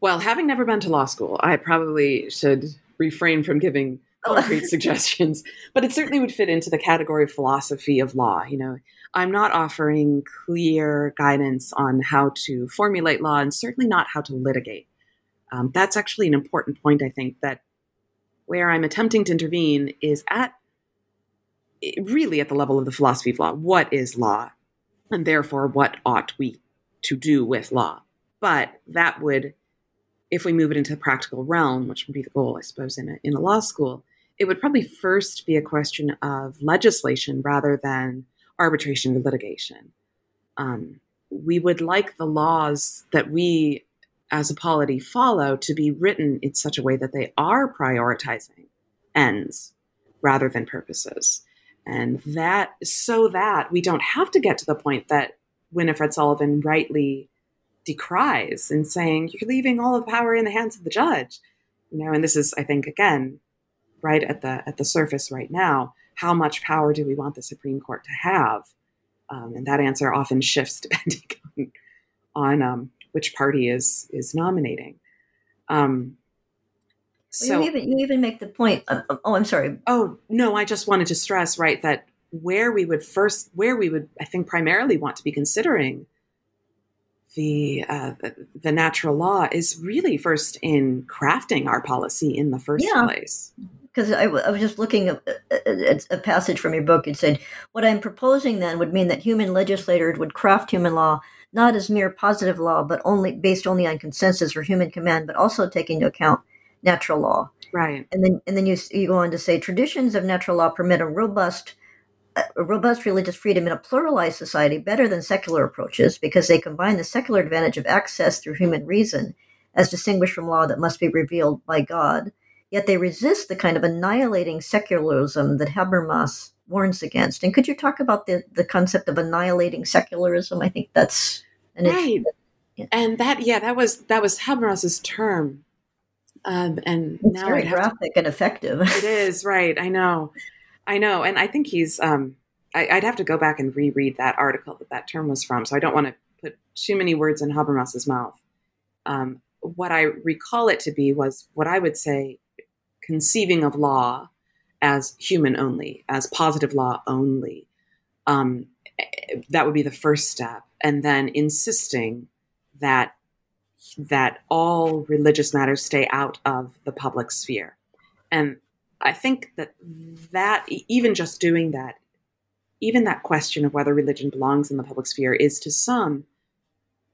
well, having never been to law school, I probably should refrain from giving concrete suggestions, but it certainly would fit into the category of philosophy of law. You know, I'm not offering clear guidance on how to formulate law and certainly not how to litigate. Um, that's actually an important point, I think, that where I'm attempting to intervene is at really at the level of the philosophy of law. What is law? And therefore, what ought we to do with law? But that would, if we move it into the practical realm, which would be the goal, I suppose, in a, in a law school, it would probably first be a question of legislation rather than arbitration or litigation. Um, we would like the laws that we as a polity follow to be written in such a way that they are prioritizing ends rather than purposes. And that so that we don't have to get to the point that Winifred Sullivan rightly decries and saying, you're leaving all of power in the hands of the judge. You know, and this is, I think, again, right at the at the surface right now how much power do we want the supreme court to have um, and that answer often shifts depending on, on um, which party is is nominating um, so you even, you even make the point uh, oh i'm sorry oh no i just wanted to stress right that where we would first where we would i think primarily want to be considering the, uh, the, natural law is really first in crafting our policy in the first yeah. place because I, I, was just looking at, at, a passage from your book. It said, What I'm proposing then would mean that human legislators would craft human law not as mere positive law, but only based only on consensus or human command, but also taking into account natural law. Right. And then and then you you go on to say traditions of natural law permit a robust a robust religious freedom in a pluralized society better than secular approaches because they combine the secular advantage of access through human reason as distinguished from law that must be revealed by God Yet they resist the kind of annihilating secularism that Habermas warns against. And could you talk about the, the concept of annihilating secularism? I think that's an right. Issue. Yeah. And that, yeah, that was that was Habermas's term. Um, and it's now very graphic to, and effective. It is right. I know, I know, and I think he's. Um, I, would have to go back and reread that article that that term was from. So I don't want to put too many words in Habermas's mouth. Um, what I recall it to be was what I would say conceiving of law as human only, as positive law only. Um, that would be the first step, and then insisting that that all religious matters stay out of the public sphere. And I think that that even just doing that even that question of whether religion belongs in the public sphere is to some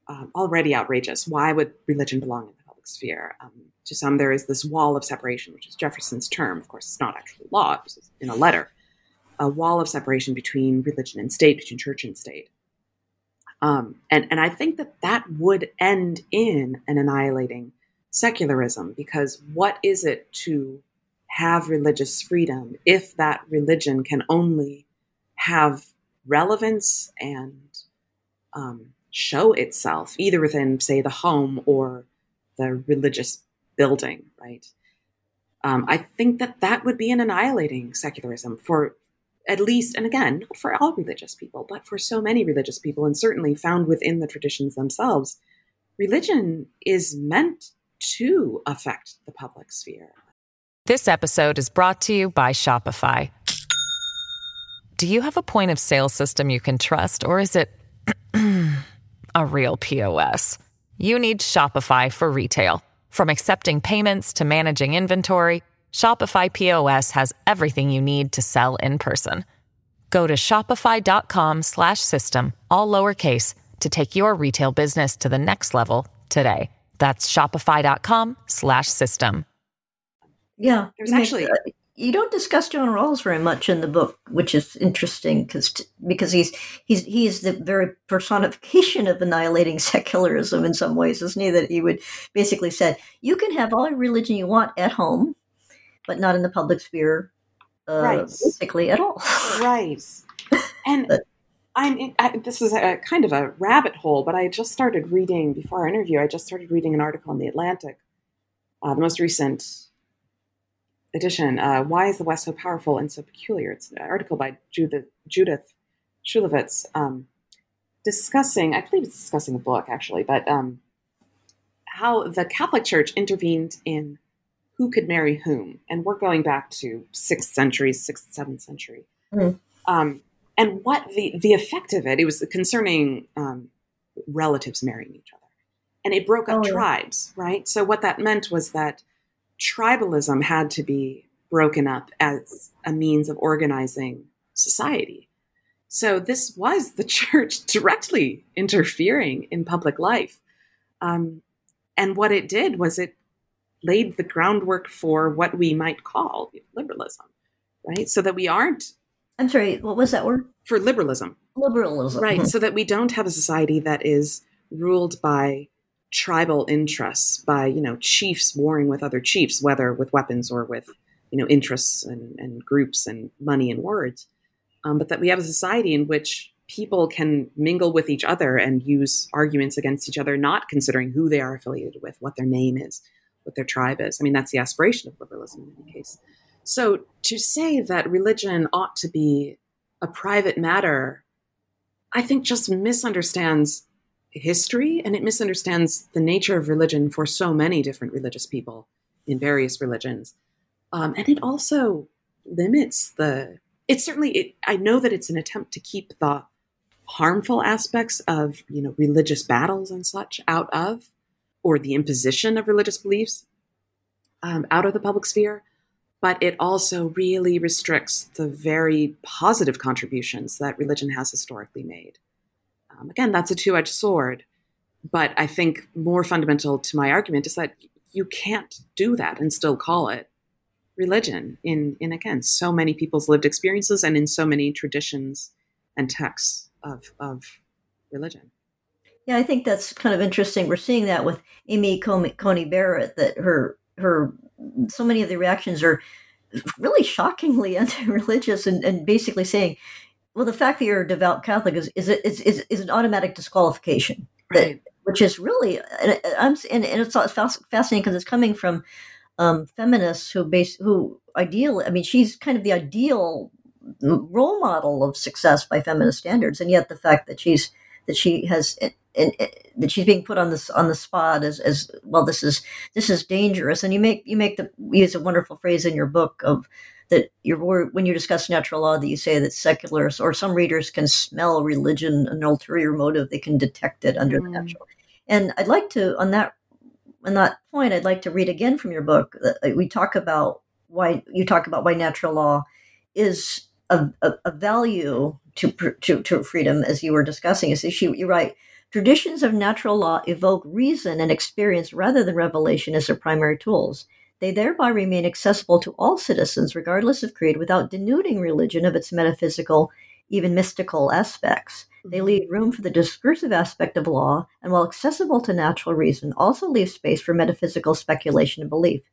um, already outrageous. Why would religion belong in the public sphere? Um, to some, there is this wall of separation, which is Jefferson's term. Of course, it's not actually law, it's in a letter. A wall of separation between religion and state, between church and state. Um, and, and I think that that would end in an annihilating secularism because what is it to have religious freedom if that religion can only have relevance and um, show itself either within, say, the home or the religious building, right? Um, I think that that would be an annihilating secularism for at least, and again, not for all religious people, but for so many religious people, and certainly found within the traditions themselves. Religion is meant to affect the public sphere. This episode is brought to you by Shopify. Do you have a point of sale system you can trust, or is it a real POS? You need Shopify for retail. From accepting payments to managing inventory, Shopify POS has everything you need to sell in person. Go to shopify.com/system all lowercase to take your retail business to the next level today. That's shopify.com/system. Yeah, There's actually- uh, you don't discuss John Rawls very much in the book, which is interesting because because he's he's he is the very personification of annihilating secularism in some ways, isn't he? That he would basically said you can have all the religion you want at home, but not in the public sphere, uh, Right. basically at all. Right. And But- I'm I, this is a kind of a rabbit hole, but I just started reading before our interview. I just started reading an article in the Atlantic, uh, the most recent edition. Uh, Why is the West so powerful and so peculiar? It's an article by Judith Judith Shulevitz um, discussing. I believe it's discussing a book actually, but um, how the Catholic Church intervened in who could marry whom, and we're going back to sixth century, sixth, seventh century Mm. um, and what the the effect of it. It was concerning um, relatives marrying each other, and it broke up Oh, yeah. tribes, right? So what that meant was that tribalism had to be broken up as a means of organizing society. So this was the church directly interfering in public life, um, and what it did was it laid the groundwork for what we might call liberalism, right? So that we aren't I'm sorry, what was that word? for liberalism, Liberalism. right? So that we don't have a society that is ruled by tribal interests, by you know chiefs warring with other chiefs, whether with weapons or with you know interests and, and groups and money and words, um, but that we have a society in which people can mingle with each other and use arguments against each other, not considering who they are affiliated with, what their name is, what their tribe is. I mean, that's the aspiration of liberalism in any case. So to say that religion ought to be a private matter, I think just misunderstands history and it misunderstands the nature of religion for so many different religious people in various religions. Um, and it also limits the, it's certainly, it, I know that it's an attempt to keep the harmful aspects of, you know, religious battles and such out of, or the imposition of religious beliefs um, out of the public sphere but it also really restricts the very positive contributions that religion has historically made. Um, again, that's a two edged sword, but I think more fundamental to my argument is that you can't do that and still call it religion in, in again, so many people's lived experiences and in so many traditions and texts of, of religion. Yeah, I think that's kind of interesting. We're seeing that with Amy Coney, Barrett, that her her so many of the reactions are really shockingly anti-religious and, and basically saying, well, the fact that you're a devout Catholic is is is, is, is an automatic disqualification. That- which is really and, I'm, and, and it's fascinating because it's coming from um, feminists who base who ideal. I mean, she's kind of the ideal role model of success by feminist standards, and yet the fact that she's that she has and, and, that she's being put on this on the spot as as well. This is this is dangerous, and you make you make the you use a wonderful phrase in your book of that you're when you discuss natural law that you say that secularists or some readers can smell religion an ulterior motive they can detect it under Mm. the natural and i'd like to on that on that point i'd like to read again from your book uh, we talk about why you talk about why natural law is a, a, a value to, to, to freedom, as you were discussing, is she, you're right. Traditions of natural law evoke reason and experience rather than revelation as their primary tools. They thereby remain accessible to all citizens, regardless of creed, without denuding religion of its metaphysical, even mystical aspects. They mm-hmm. leave room for the discursive aspect of law, and while accessible to natural reason, also leave space for metaphysical speculation and belief.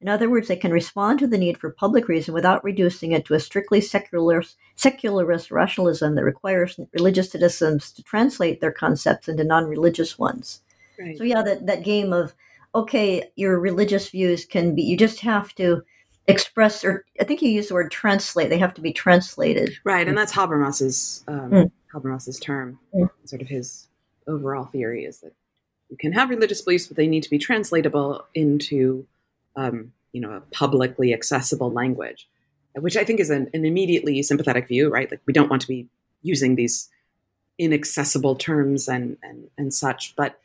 In other words, they can respond to the need for public reason without reducing it to a strictly secularist, secularist rationalism that requires religious citizens to translate their concepts into non religious ones. Right. So, yeah, that, that game of, okay, your religious views can be, you just have to express, or I think you use the word translate, they have to be translated. Right. And that's Habermas's, um, mm. Habermas's term, mm. sort of his overall theory is that you can have religious beliefs, but they need to be translatable into um, you know, a publicly accessible language, which I think is an, an immediately sympathetic view, right? Like we don't want to be using these inaccessible terms and, and, and such. But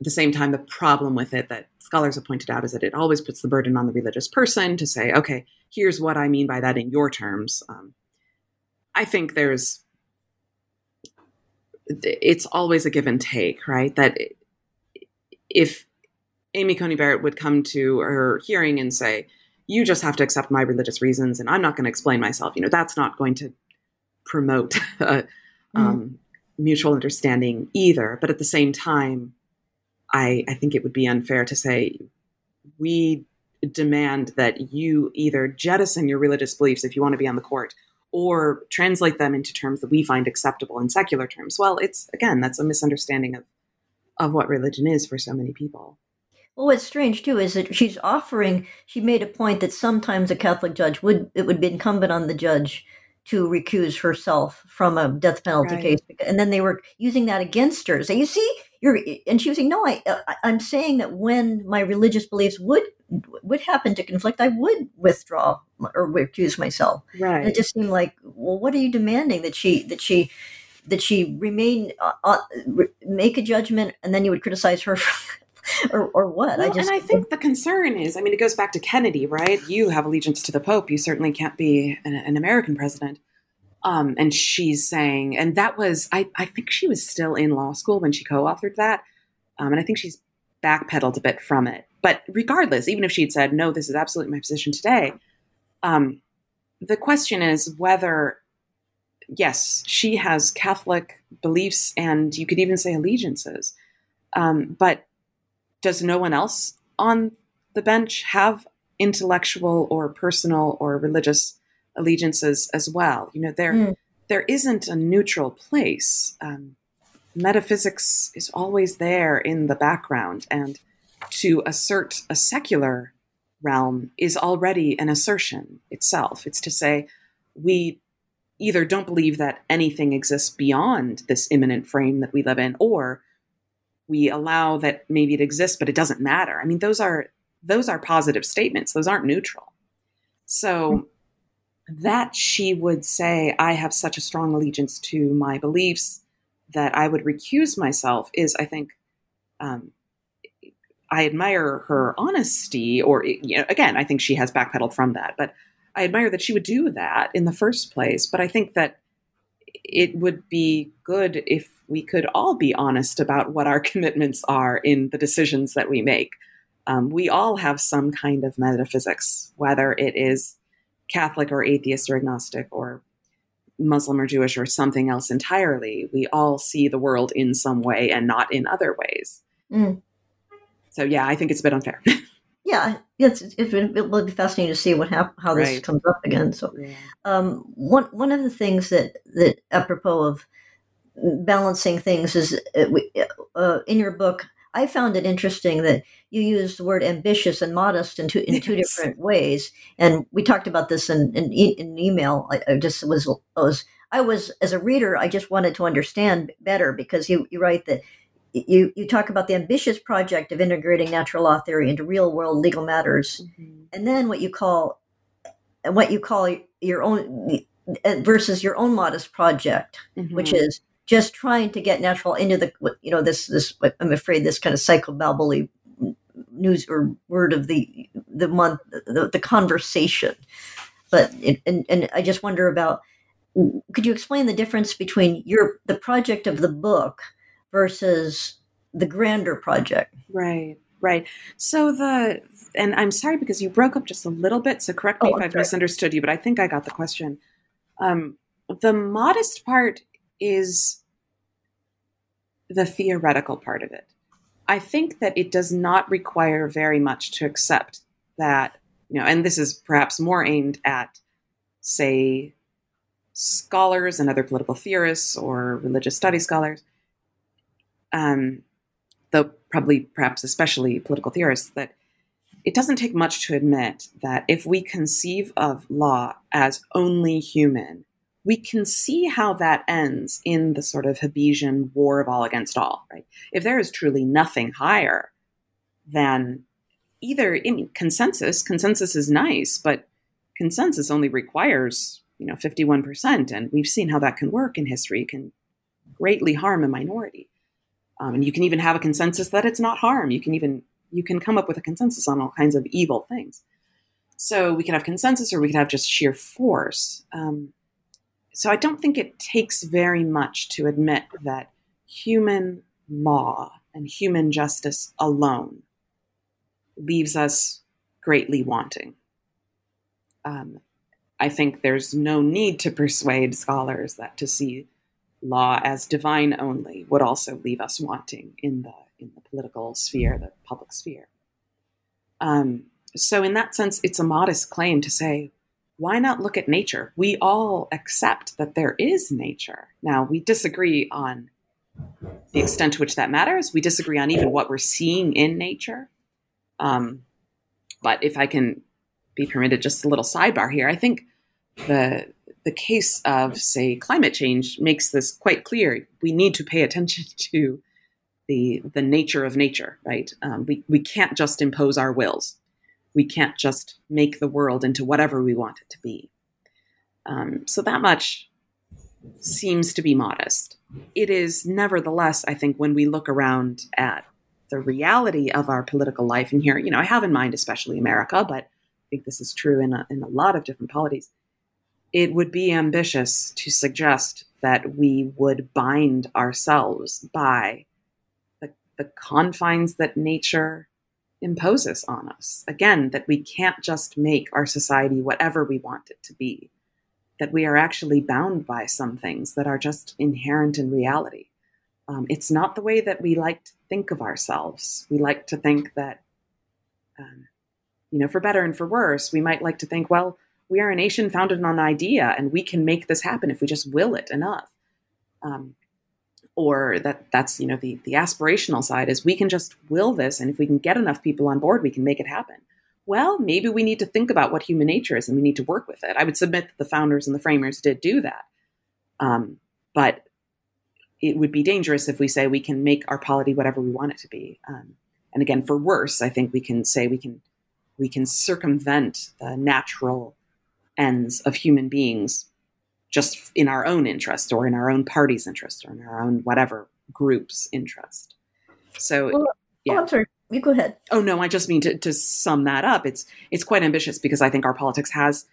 at the same time, the problem with it that scholars have pointed out is that it always puts the burden on the religious person to say, okay, here's what I mean by that in your terms. Um, I think there's, it's always a give and take, right? That if Amy Coney Barrett would come to her hearing and say, You just have to accept my religious reasons, and I'm not going to explain myself. You know, that's not going to promote uh, mm. um, mutual understanding either. But at the same time, I, I think it would be unfair to say, We demand that you either jettison your religious beliefs if you want to be on the court or translate them into terms that we find acceptable in secular terms. Well, it's again, that's a misunderstanding of of what religion is for so many people. Well, what's strange too is that she's offering. She made a point that sometimes a Catholic judge would it would be incumbent on the judge to recuse herself from a death penalty right. case, and then they were using that against her. So you see, you're and she was saying, "No, I, I I'm saying that when my religious beliefs would would happen to conflict, I would withdraw or recuse myself." Right. And it just seemed like, well, what are you demanding that she that she that she remain uh, uh, make a judgment, and then you would criticize her or, or what? Well, I just, and I think the concern is, I mean, it goes back to Kennedy, right? You have allegiance to the Pope. You certainly can't be an, an American president. Um, and she's saying, and that was, I, I think she was still in law school when she co-authored that. Um, and I think she's backpedaled a bit from it. But regardless, even if she'd said, no, this is absolutely my position today, um, the question is whether, yes, she has Catholic beliefs and you could even say allegiances. Um, but does no one else on the bench have intellectual or personal or religious allegiances as well? You know, there mm. there isn't a neutral place. Um, metaphysics is always there in the background, and to assert a secular realm is already an assertion itself. It's to say we either don't believe that anything exists beyond this immanent frame that we live in, or we allow that maybe it exists but it doesn't matter. I mean those are those are positive statements. Those aren't neutral. So that she would say i have such a strong allegiance to my beliefs that i would recuse myself is i think um, i admire her honesty or you know, again i think she has backpedaled from that but i admire that she would do that in the first place. But i think that it would be good if we could all be honest about what our commitments are in the decisions that we make. Um, we all have some kind of metaphysics, whether it is Catholic or atheist or agnostic or Muslim or Jewish or something else entirely. We all see the world in some way and not in other ways. Mm. So, yeah, I think it's a bit unfair. yeah, it's, it's it will be fascinating to see what hap- how this right. comes up again. So, yeah. um, one one of the things that that apropos of balancing things is uh, uh, in your book. I found it interesting that you used the word ambitious and modest in two in two yes. different ways, and we talked about this in in, in email. I, I, just was was I was as a reader, I just wanted to understand better because you you write that you you talk about the ambitious project of integrating natural law theory into real world legal matters, mm-hmm. and then what you call what you call your own versus your own modest project, mm-hmm. which is just trying to get natural into the you know this this I'm afraid this kind of psychobabble news or word of the the month the, the conversation but it, and and I just wonder about could you explain the difference between your the project of the book versus the grander project? Right, right. So the and I'm sorry because you broke up just a little bit. So correct me oh, if I've sorry. misunderstood you, but I think I got the question. Um, the modest part is the theoretical part of it. I think that it does not require very much to accept that, you know, and this is perhaps more aimed at, say, scholars and other political theorists or religious studies scholars, um, though probably perhaps especially political theorists, that it doesn't take much to admit that if we conceive of law as only human, we can see how that ends in the sort of Hobbesian war of all against all, right? If there is truly nothing higher than either, I mean, consensus, consensus is nice, but consensus only requires, you know, 51%. And we've seen how that can work in history, can greatly harm a minority. Um, and you can even have a consensus that it's not harm. You can even, you can come up with a consensus on all kinds of evil things. So we can have consensus or we can have just sheer force. Um, so I don't think it takes very much to admit that human law and human justice alone leaves us greatly wanting. Um, I think there's no need to persuade scholars that to see law as divine only would also leave us wanting in the in the political sphere, the public sphere. Um, so, in that sense, it's a modest claim to say why not look at nature? We all accept that there is nature. Now, we disagree on the extent to which that matters. We disagree on even what we're seeing in nature. Um, but if I can be permitted just a little sidebar here, I think the the case of say climate change makes this quite clear. We need to pay attention to the the nature of nature, right? Um, we we can't just impose our wills we can't just make the world into whatever we want it to be. Um, so that much seems to be modest. It is nevertheless, I think, when we look around at the reality of our political life, and here, you know, I have in mind especially America, but I think this is true in a, in a lot of different polities. It would be ambitious to suggest that we would bind ourselves by the, the confines that nature imposes on us. Again, that we can't just make our society whatever we want it to be, that we are actually bound by some things that are just inherent in reality. Um, it's not the way that we like to think of ourselves. We like to think that, um, you know, for better and for worse, we might like to think, well, we are a nation founded on an idea and we can make this happen if we just will it enough. Um, or that that's you know the the aspirational side is we can just will this and if we can get enough people on board we can make it happen. Well maybe we need to think about what human nature is and we need to work with it. I would submit that the founders and the framers did do that. Um, but it would be dangerous if we say we can make our polity whatever we want it to be. Um, and again for worse i think we can say we can we can circumvent the natural ends of human beings just in our own interest or in our own party's interest or in our own whatever group's interest. So, well, yeah. Oh, I'm sorry. You go ahead. Oh no, I just mean to, to sum that up. It's it's quite ambitious because I think our politics has,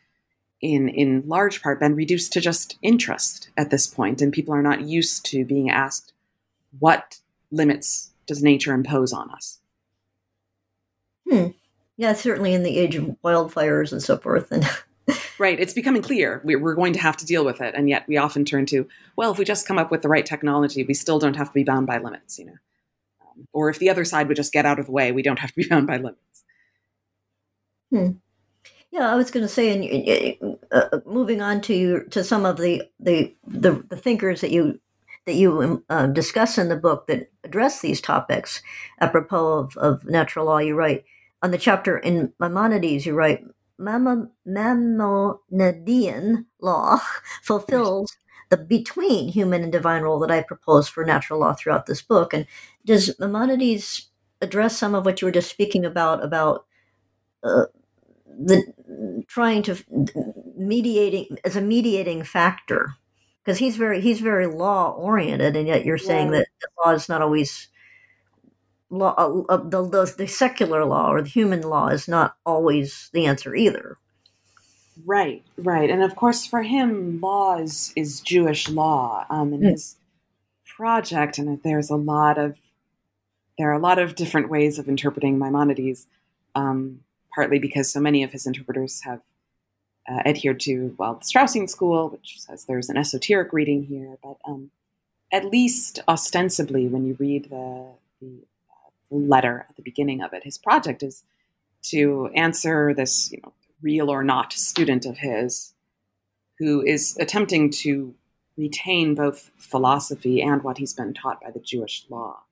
in in large part, been reduced to just interest at this point, and people are not used to being asked, "What limits does nature impose on us?" Hmm. Yeah, certainly in the age of wildfires and so forth, and Right. It's becoming clear we're going to have to deal with it. And yet we often turn to, well, if we just come up with the right technology, we still don't have to be bound by limits, you know. Um, or if the other side would just get out of the way, we don't have to be bound by limits. Hmm. Yeah, I was going to say, and uh, uh, moving on to to some of the, the the, the thinkers that you that you um, uh, discuss in the book that address these topics, apropos of, of natural law, you write on the chapter in Maimonides, you write Maimonidean law fulfills the between human and divine role that I propose for natural law throughout this book. And does Maimonides address some of what you were just speaking about about uh, the trying to mediating as a mediating factor? Because he's very he's very law oriented, and yet you're saying yeah. that law is not always law, uh, uh, the, the, the secular law or the human law is not always the answer either. Right, right, and of course, for him, law is, is Jewish law, um, and Mm. his project, and there's a lot of there are a lot of different ways of interpreting Maimonides, um, partly because so many of his interpreters have uh, adhered to well the Straussian school, which says there's an esoteric reading here, but um, at least ostensibly, when you read the, the letter at the beginning of it, his project is to answer this, you know, real or not student of his who is attempting to retain both philosophy and what he's been taught by the Jewish law,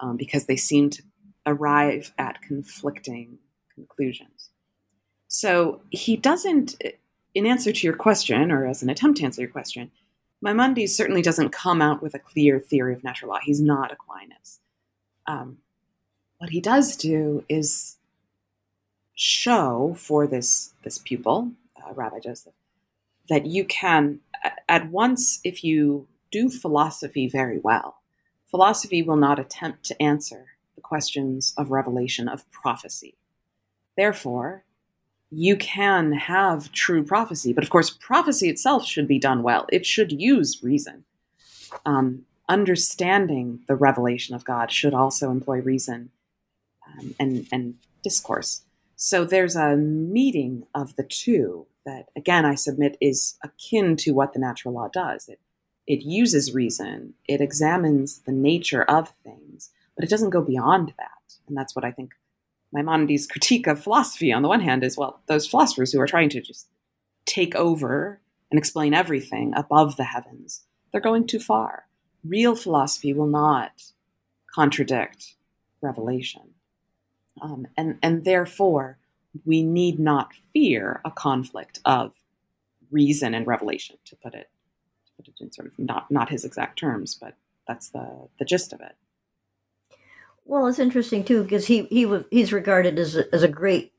um, because they seem to arrive at conflicting conclusions. So he doesn't, in answer to your question, or as an attempt to answer your question, Maimonides certainly doesn't come out with a clear theory of natural law. He's not Aquinas. Um, what he does do is show for this this pupil, uh, Rabbi Joseph, that you can at once, if you do philosophy very well, philosophy will not attempt to answer the questions of revelation of prophecy. Therefore, you can have true prophecy, but of course, prophecy itself should be done well. It should use reason. Um, understanding the revelation of God should also employ reason um, and, and discourse. So there's a meeting of the two that, again, I submit is akin to what the natural law does. It, it uses reason, it examines the nature of things, but it doesn't go beyond that. And that's what I think Maimonides' critique of philosophy, on the one hand, is well, those philosophers who are trying to just take over and explain everything above the heavens, they're going too far. Real philosophy will not contradict revelation. Um, and, and therefore, we need not fear a conflict of reason and revelation, to put it, to put it in sort of not, not his exact terms, but that's the, the gist of it. Well, it's interesting too because he he was he's regarded as a, as a great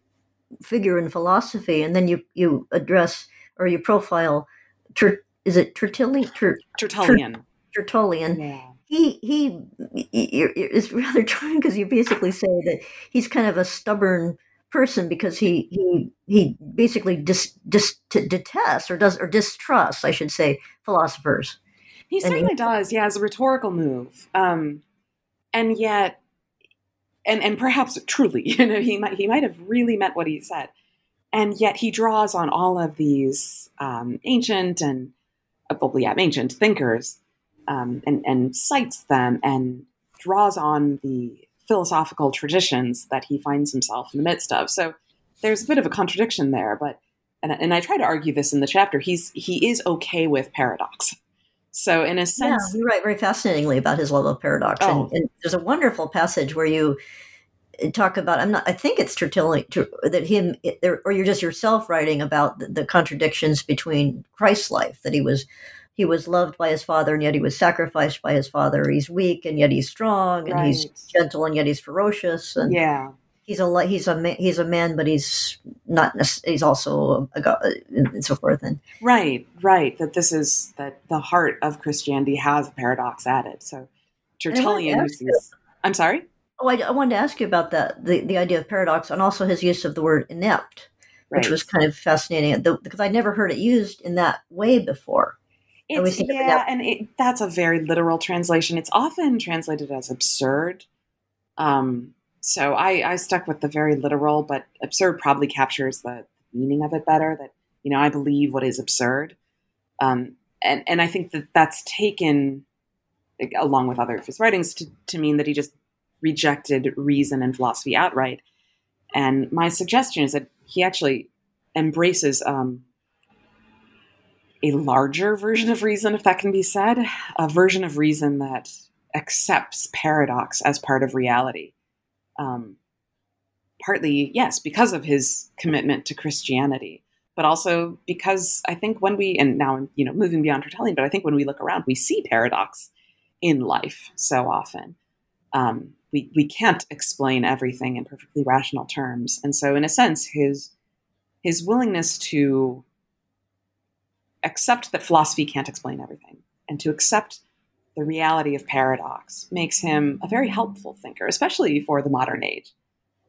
figure in philosophy, and then you you address or you profile, Ter, is it Tertullian? Ter, Tertullian. Tertullian. Yeah. He he is rather trying because you basically say that he's kind of a stubborn person because he he he basically dis, dis, detests or does or distrusts, I should say, philosophers. He And certainly does. Yeah, as a rhetorical move, um, and yet, and and perhaps truly, you know, he might he might have really meant what he said, and yet he draws on all of these um, ancient and uh, well, yeah, ancient thinkers, um, and and cites them and draws on the philosophical traditions that he finds himself in the midst of. So there's a bit of a contradiction there, but and, and I try to argue this in the chapter. He's he is okay with paradox. So in a sense, yeah, you write very fascinatingly about his love of paradox, Oh. and, and there's a wonderful passage where you talk about. I'm not. I think it's Tertullian Ter- that him, or you're just yourself writing about the, the contradictions between Christ's life. That he was he was loved by his father, and yet he was sacrificed by his father. He's weak, and yet he's strong, and he's gentle, and yet he's ferocious. And yeah, he's a he's a he's a man, but he's not. He's also a god, and so forth. And right, right. That this is that the heart of Christianity has a paradox added. So Tertullian to ask uses. I'm sorry. Oh, I, I wanted to ask you about that the, the idea of paradox and also his use of the word inept, which was kind of fascinating the, because I never heard it used in that way before. It's, yeah, and it, that's a very literal translation. It's often translated as absurd. Um, so I, I stuck with the very literal, but absurd probably captures the meaning of it better. That you know, I believe what is absurd, um, and and I think that that's taken along with other of his writings to to mean that he just rejected reason and philosophy outright. And my suggestion is that he actually embraces um, a larger version of reason, if that can be said, a version of reason that accepts paradox as part of reality. Um, partly, yes, because of his commitment to Christianity, but also because I think when we, and now you know, moving beyond Tertullian, but I think when we look around, we see paradox in life so often. Um, we, we can't explain everything in perfectly rational terms. And so, in a sense, his, his willingness to accept that philosophy can't explain everything and to accept the reality of paradox makes him a very helpful thinker, especially for the modern age.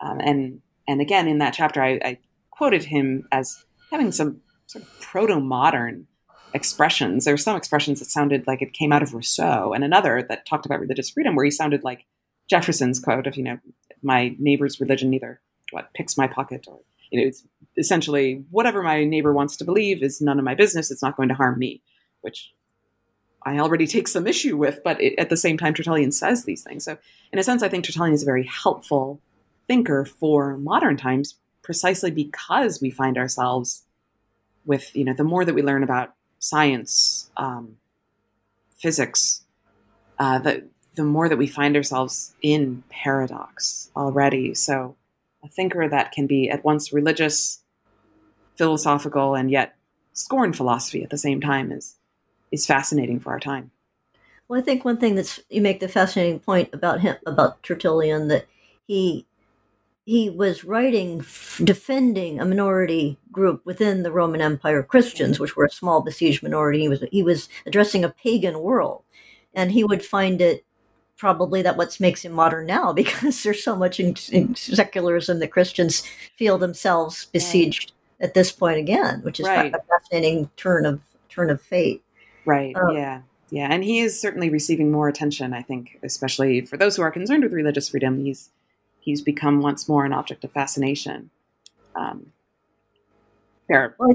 Um, and and again, in that chapter, I, I quoted him as having some sort of proto modern expressions. There were some expressions that sounded like it came out of Rousseau, and another that talked about religious freedom, where he sounded like Jefferson's quote of, you know, my neighbor's religion neither what picks my pocket or you know, it's essentially whatever my neighbor wants to believe is none of my business. It's not going to harm me, which I already take some issue with. But it, at the same time, Tertullian says these things. So, in a sense, I think Tertullian is a very helpful thinker for modern times, precisely because we find ourselves with, you know, the more that we learn about science, um, physics, uh, the the more that we find ourselves in paradox already. So a thinker that can be at once religious, philosophical, and yet scorn philosophy at the same time is is fascinating for our time. Well, I think one thing that's you make the fascinating point about him about Tertullian that he he was writing defending a minority group within the Roman Empire, Christians, which were a small besieged minority. He was he was addressing a pagan world, and he would find it probably that what makes him modern now because there's so much in, in secularism that Christians feel themselves besieged right. at this point again, which is right. a fascinating turn of turn of fate. Right. Um, yeah. Yeah, and he is certainly receiving more attention. I think, especially for those who are concerned with religious freedom, he's he's become once more an object of fascination. Um, there. Well,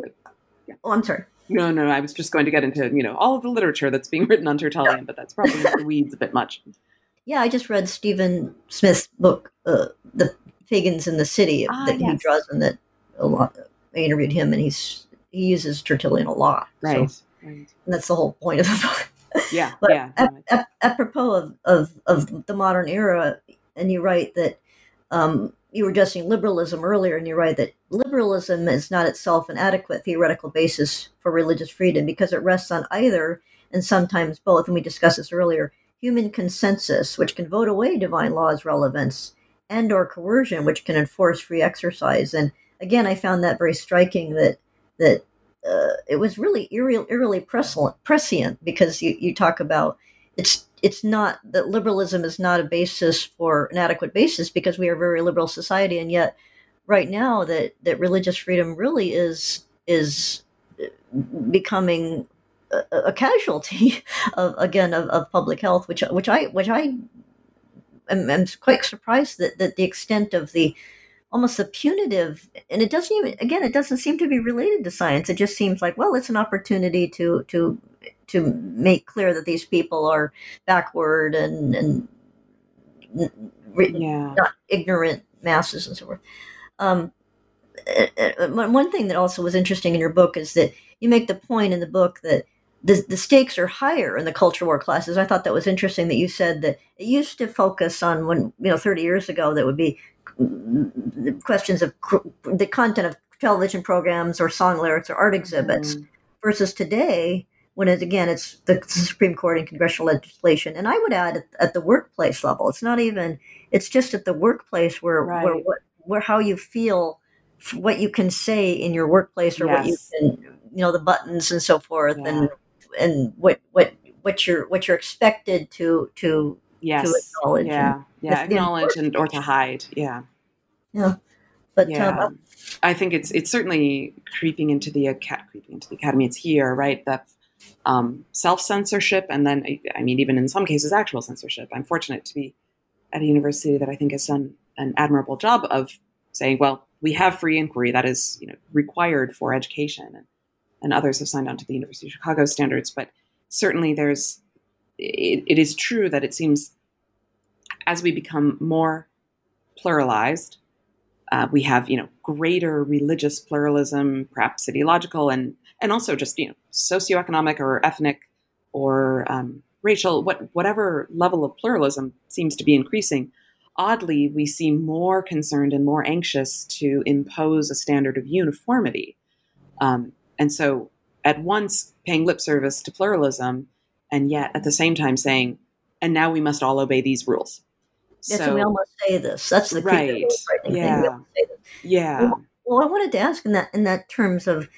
yeah. Oh, I'm sorry. No, no, I was just going to get into you know all of the literature that's being written on Tertullian, but that's probably the weeds a bit much. Yeah, I just read Stephen Smith's book, uh, "The Pagans in the City," ah, that yes. he draws on that a lot. I interviewed him, and he's he uses Tertullian a lot. Right. So, right. And that's the whole point of the book. Yeah, but yeah. Ap- apropos of, of of the modern era, and you write that um, you were addressing liberalism earlier, and you write that liberalism is not itself an adequate theoretical basis for religious freedom because it rests on either and sometimes both. And we discussed this earlier human consensus, which can vote away divine law's relevance, and or coercion, which can enforce free exercise. And again, I found that very striking that that uh, it was really eerily, eerily prescient because you, you talk about it's it's not that liberalism is not a basis for an adequate basis because we are a very liberal society, and yet right now that that religious freedom really is is becoming a, a casualty of again of, of, public health, which which I which I am, am quite surprised that that the extent of the almost the punitive and it doesn't even again it doesn't seem to be related to science it just seems like well it's an opportunity to to to make clear that these people are backward and and yeah. not ignorant masses and so forth um, one thing that also was interesting in your book is that you make the point in the book that the, the stakes are higher in the culture war classes. I thought that was interesting that you said that it used to focus on when, you know, 30 years ago, that would be questions of the content of television programs or song lyrics or art exhibits mm-hmm. versus today when it again it's the supreme court and congressional legislation and i would add at, at the workplace level it's not even it's just at the workplace where right. where, where, where how you feel what you can say in your workplace or yes. what you can you know the buttons and so forth yeah. and and what what what you're what you're expected to to yes. to acknowledge. Yeah, yeah, acknowledge and or to hide. Yeah, yeah. But yeah. Um, I think it's it's certainly creeping into the creeping into the academy. It's here, right? That um, self censorship, and then I mean, even in some cases, actual censorship. I'm fortunate to be at a university that I think has done an admirable job of saying, well, we have free inquiry that is, you know, required for education, and and others have signed on to the University of Chicago standards. But certainly, there's it, it is true that it seems as we become more pluralized, uh, we have you know greater religious pluralism, perhaps ideological, and and also just you know socioeconomic or ethnic or um, racial, what whatever level of pluralism seems to be increasing. Oddly, we seem more concerned and more anxious to impose a standard of uniformity. Um, and so, at once paying lip service to pluralism, and yet at the same time saying, and now we must all obey these rules. Yes, so, we almost say this. That's the right. Yeah. Yeah. Well, well, I wanted to ask in that in that terms of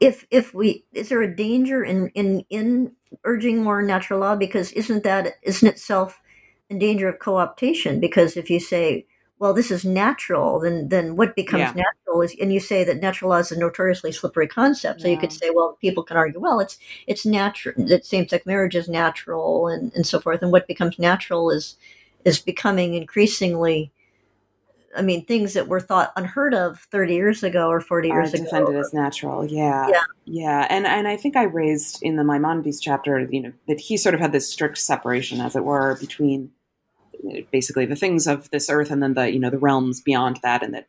if if we is there a danger in in in urging more natural law because isn't that isn't itself in danger of co-optation because if you say well, this is natural, then then what becomes Yeah. natural is, and you say that natural law is a notoriously slippery concept. So you could say, well, people can argue, well, it's it's natural that same-sex marriage is natural, and and so forth. And what becomes natural is is becoming increasingly. I mean, things that were thought unheard of 30 years ago or 40 are years ago. defended as natural. Yeah, Yeah. yeah. And and I think I raised in the Maimonides chapter, you know, that he sort of had this strict separation, as it were, between basically the things of this earth and then the you know the realms beyond that, and that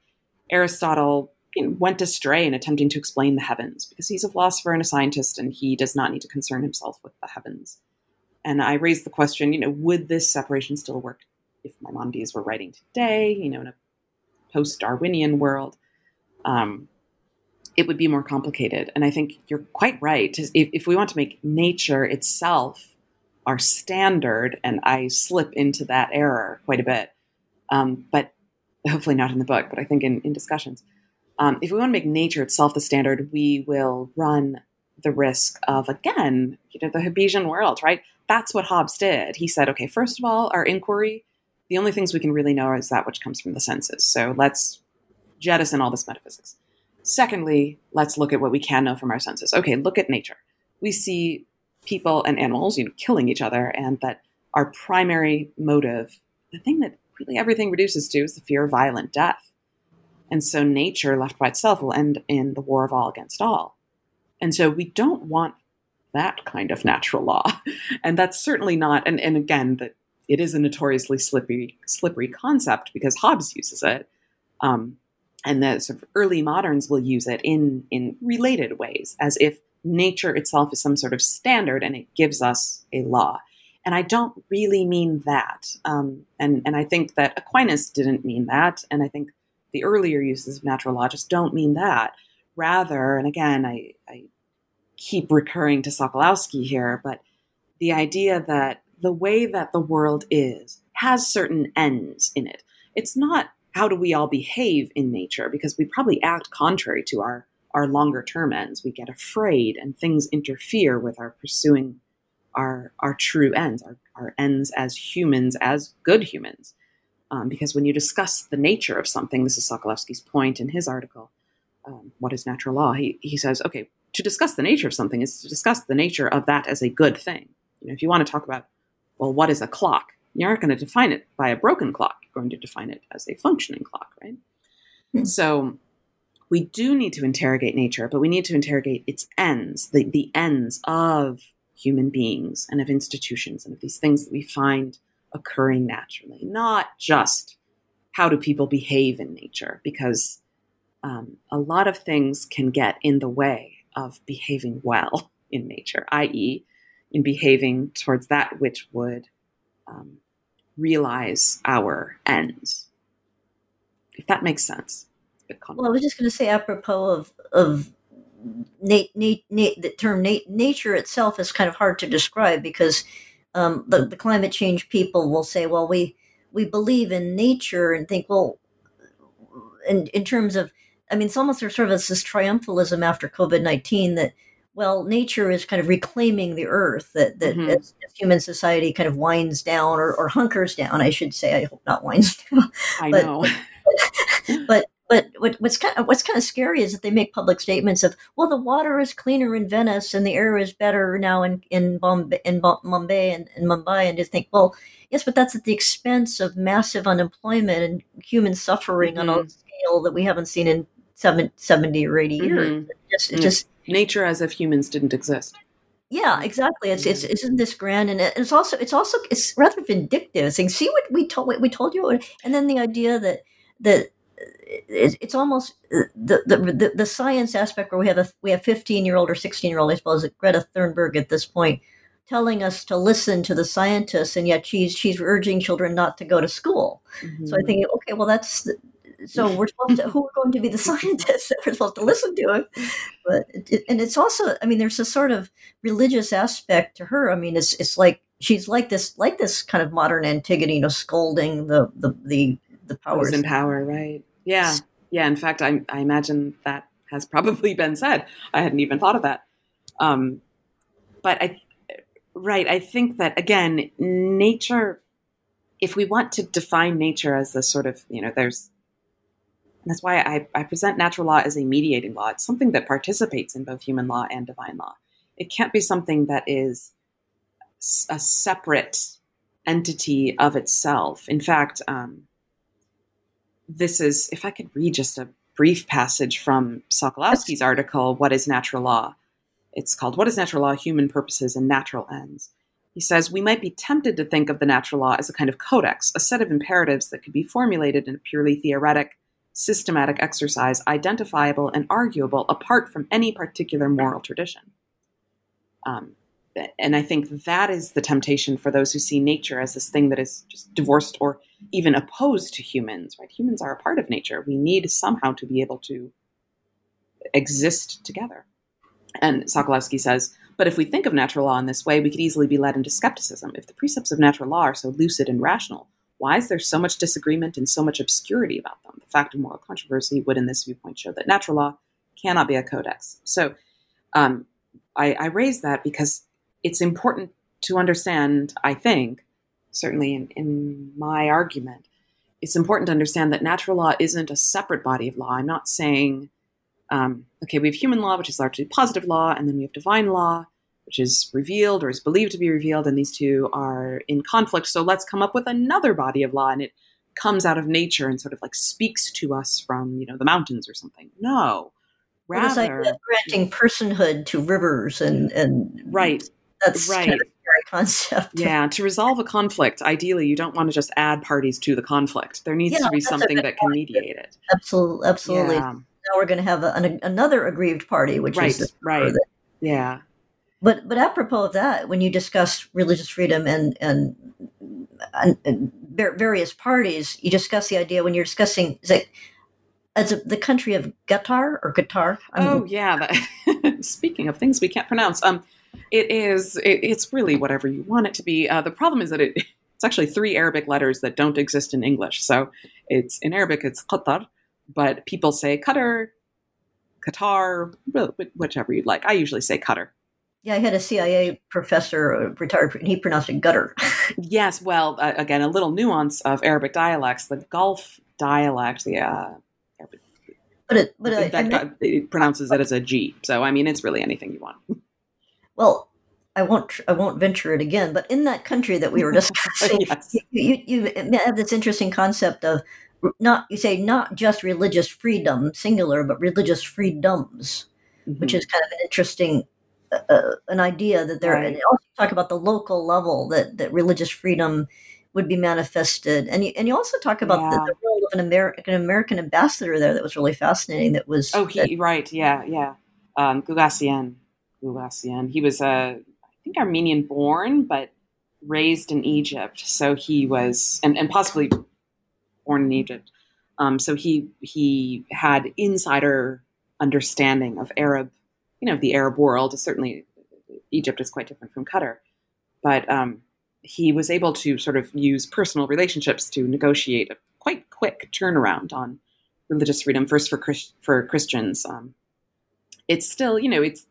Aristotle you know, went astray in attempting to explain the heavens because he's a philosopher and a scientist, and he does not need to concern himself with the heavens. And I raised the question, you know, would this separation still work if Maimonides were writing today, you know, in a post-Darwinian world? Um, it would be more complicated. And I think you're quite right. If, if we want to make nature itself our standard, and I slip into that error quite a bit, um, but hopefully not in the book, but I think in, in discussions. Um, if we want to make nature itself the standard, we will run the risk of, again, you know, the Hobbesian world, right? That's what Hobbes did. He said, okay, first of all, our inquiry, the only things we can really know is that which comes from the senses. So let's jettison all this metaphysics. Secondly, let's look at what we can know from our senses. Okay, look at nature. We see people and animals, you know, killing each other, and that our primary motive, the thing that really everything reduces to, is the fear of violent death. And so nature, left by itself, will end in the war of all against all. And so we don't want that kind of natural law. And that's certainly not, and, and again, that it is a notoriously slippery, slippery concept because Hobbes uses it. Um, and the sort of early moderns will use it in in related ways, as if nature itself is some sort of standard and it gives us a law. And I don't really mean that. Um, and and I think that Aquinas didn't mean that, and I think the earlier uses of natural law just don't mean that. Rather, and again, I, I keep recurring to Sokolowski here, but the idea that the way that the world is has certain ends in it. It's not how do we all behave in nature because we probably act contrary to our our longer term ends we get afraid and things interfere with our pursuing our our true ends our, our ends as humans as good humans um, because when you discuss the nature of something this is sokolowski's point in his article um, what is natural law he, he says okay to discuss the nature of something is to discuss the nature of that as a good thing you know if you want to talk about well what is a clock you aren't going to define it by a broken clock. You're going to define it as a functioning clock, right? Hmm. So we do need to interrogate nature, but we need to interrogate its ends, the, the ends of human beings and of institutions and of these things that we find occurring naturally, not just how do people behave in nature, because um, a lot of things can get in the way of behaving well in nature, i.e., in behaving towards that which would um, realize our ends. If that makes sense. A Well, I was just going to say, apropos of of nat- nat- nat- the term nat- nature itself is kind of hard to describe because um, the, the climate change people will say, well, we we believe in nature and think, well, in in terms of, I mean, it's almost sort of this triumphalism after COVID nineteen that. Well, nature is kind of reclaiming the earth that, that Mhm. as, as human society kind of winds down or, or hunkers down, I should say. I hope not winds down I but- know. but but what, what's kind of what's kind of scary is that they make public statements of well the water is cleaner in Venice and the air is better now in in Bombay in and, and Mumbai and just think well yes but that's at the expense of massive unemployment and human suffering on a scale that we haven't seen in seven, 70 or 80 years Mhm. it just, it Mm. just Nature as if humans didn't exist. yeah, exactly. It's it's isn't this grand, and it's also it's also it's rather vindictive. Saying, see what we told what we told you, and then the idea that that it's, it's almost uh, the, the the science aspect where we have a we have fifteen year old or sixteen year old, I suppose, Greta Thunberg at this point, telling us to listen to the scientists, and yet she's she's urging children not to go to school. So I think, okay, well, that's so we're supposed to who are going to be the scientists that we're supposed to listen to but it, and it's also, I mean, there's a sort of religious aspect to her. I mean, it's it's like she's like this like this kind of modern Antigone, you know, scolding the the the, the powers powers. in power, right? Yeah, yeah. In fact, I, I imagine that has probably been said. I hadn't even thought of that. Um, but I, right, I think that again, nature if we want to define nature as the sort of, you know, there's, that's why I, I present natural law as a mediating law. It's something that participates in both human law and divine law. It can't be something that is a separate entity of itself. In fact, um, this is, if I could read just a brief passage from Sokolowski's article, What is Natural Law? It's called What is Natural Law? Human Purposes and Natural Ends. He says, We might be tempted to think of the natural law as a kind of codex, a set of imperatives that could be formulated in a purely theoretic, systematic exercise, identifiable and arguable apart from any particular moral tradition. Um, and I think that is the temptation for those who see nature as this thing that is just divorced or even opposed to humans, right? Humans are a part of nature. We need somehow to be able to exist together. And Sokolowski says, but if we think of natural law in this way, we could easily be led into skepticism. If the precepts of natural law are so lucid and rational, why is there so much disagreement and so much obscurity about them? The fact of moral controversy would, in this viewpoint, show that natural law cannot be a codex. So um, I, I raise that because it's important to understand, I think, certainly in, in my argument, it's important to understand that natural law isn't a separate body of law. I'm not saying um, okay, we have human law, which is largely positive law, and then we have divine law, which is revealed or is believed to be revealed, and these two are in conflict. So let's come up with another body of law, and it comes out of nature and sort of like speaks to us from you know the mountains or something. No, rather well, granting personhood to rivers and and right. That's right. Kind of concept. Yeah, to resolve a conflict, ideally, you don't want to just add parties to the conflict. There needs Yeah, to be something that can mediate it. Absolutely, absolutely. Yeah. Now we're going to have a, an, another aggrieved party, which Right, is right. Yeah. But but apropos of that, when you discuss religious freedom and and, and, and var- various parties, you discuss the idea when you're discussing is it as a, the country of Qatar or Qatar. I'm- Oh yeah. That, speaking of things we can't pronounce, um, it is. It, it's really whatever you want it to be. Uh, the problem is that it, it's actually three Arabic letters that don't exist in English. So it's in Arabic it's Qatar, but people say Qatar, Qatar, whichever you'd like. I usually say Qatar. yeah, I had a CIA professor, uh, retired, and he pronounced it gutter. Yes. Well, uh, again, a little nuance of Arabic dialects. The Gulf dialect, the uh, but it, but I, I that, it pronounces it as a G. So I mean, it's really anything you want. well, I won't I won't venture it again. But in that country that we were discussing, yes. you, you you have this interesting concept of not you say not just religious freedom singular, but religious freedoms, which Mhm. is kind of an interesting uh, uh, an idea that there. Right. And also talk about the local level that that religious freedom would be manifested, and you and you also talk about the, Yeah. the role of an American American ambassador there that was really fascinating. That was Oh, that- he right, yeah, yeah. Um, Ghougassian, Ghougassian. He was a, I think Armenian born, but raised in Egypt. So he was, and, and possibly born in Egypt. Um, so he he had insider understanding of Arab, you know, the Arab world. Certainly, Egypt is quite different from Qatar, but um, he was able to sort of use personal relationships to negotiate a quite quick turnaround on religious freedom. First for Chris, for Christians, um, it's still you know it's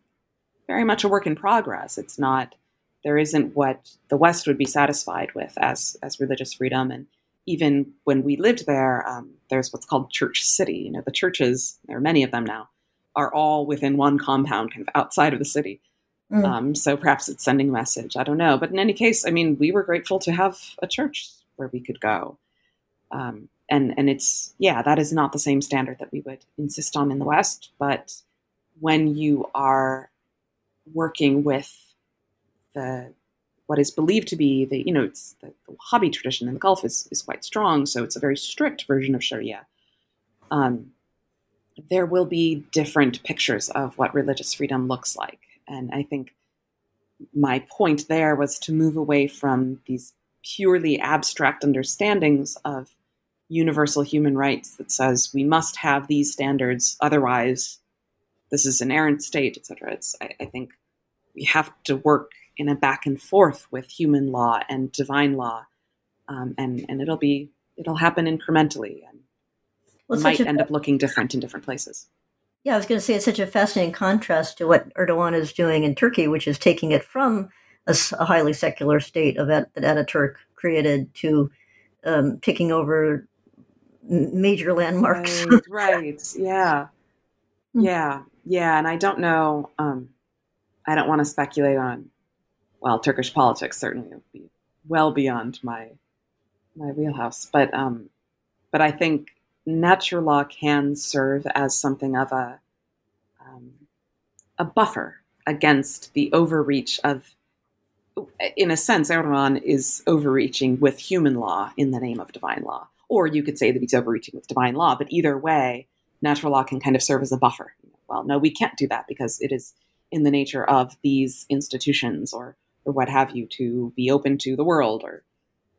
very much a work in progress. It's not there isn't what the West would be satisfied with as as religious freedom, and even when we lived there, um, there's what's called Church City. You know, the churches there are many of them now are all within one compound, kind of outside of the city. Mm. Um, so perhaps it's sending a message. I don't know. But in any case, I mean, we were grateful to have a church where we could go. Um, and, and it's, yeah, that is not the same standard that we would insist on in the West. But when you are working with the, what is believed to be the, you know, it's the, the Wahhabi tradition in the Gulf is, is quite strong. So it's a very strict version of Sharia. Um, there will be different pictures of what religious freedom looks like. And I think my point there was to move away from these purely abstract understandings of universal human rights that says we must have these standards, otherwise this is an errant state, etc. It's I, I think we have to work in a back and forth with human law and divine law, um, and and it'll be it'll happen incrementally and Well, might a- end up looking different in different places. Yeah, I was going to say it's such a fascinating contrast to what Erdogan is doing in Turkey, which is taking it from a highly secular state of at, that Ataturk created to um, picking over major landmarks. Right, right. yeah. Hmm. Yeah, yeah. And I don't know, um, I don't want to speculate on, well, Turkish politics certainly would be well beyond my my wheelhouse. But um, but I think natural law can serve as something of a um, a buffer against the overreach of in a sense, Erdogan is overreaching with human law in the name of divine law. Or you could say that he's overreaching with divine law, but either way, natural law can kind of serve as a buffer. Well, no, we can't do that because it is in the nature of these institutions or, or what have you to be open to the world or,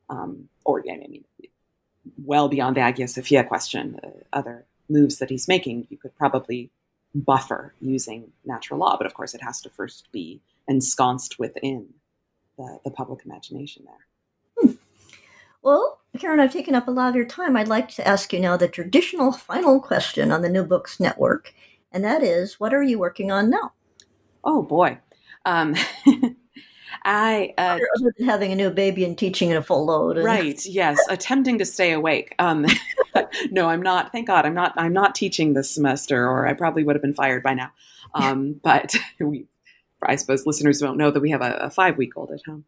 um, or I mean, well beyond the Hagia Sophia question, uh, other moves that he's making, you could probably buffer using natural law. But of course, it has to first be ensconced within the, the public imagination there. Hmm. Well, Karen, I've taken up a lot of your time. I'd like to ask you now the traditional final question on the New Books Network, and that is what are you working on now? Oh, boy. Um, I uh, other than having a new baby and teaching in a full load. And... Right. Yes. Attempting to stay awake. Um, no, I'm not. Thank God, I'm not. I'm not teaching this semester, or I probably would have been fired by now. Um, but we I suppose listeners don't know that we have a, a five week old at home,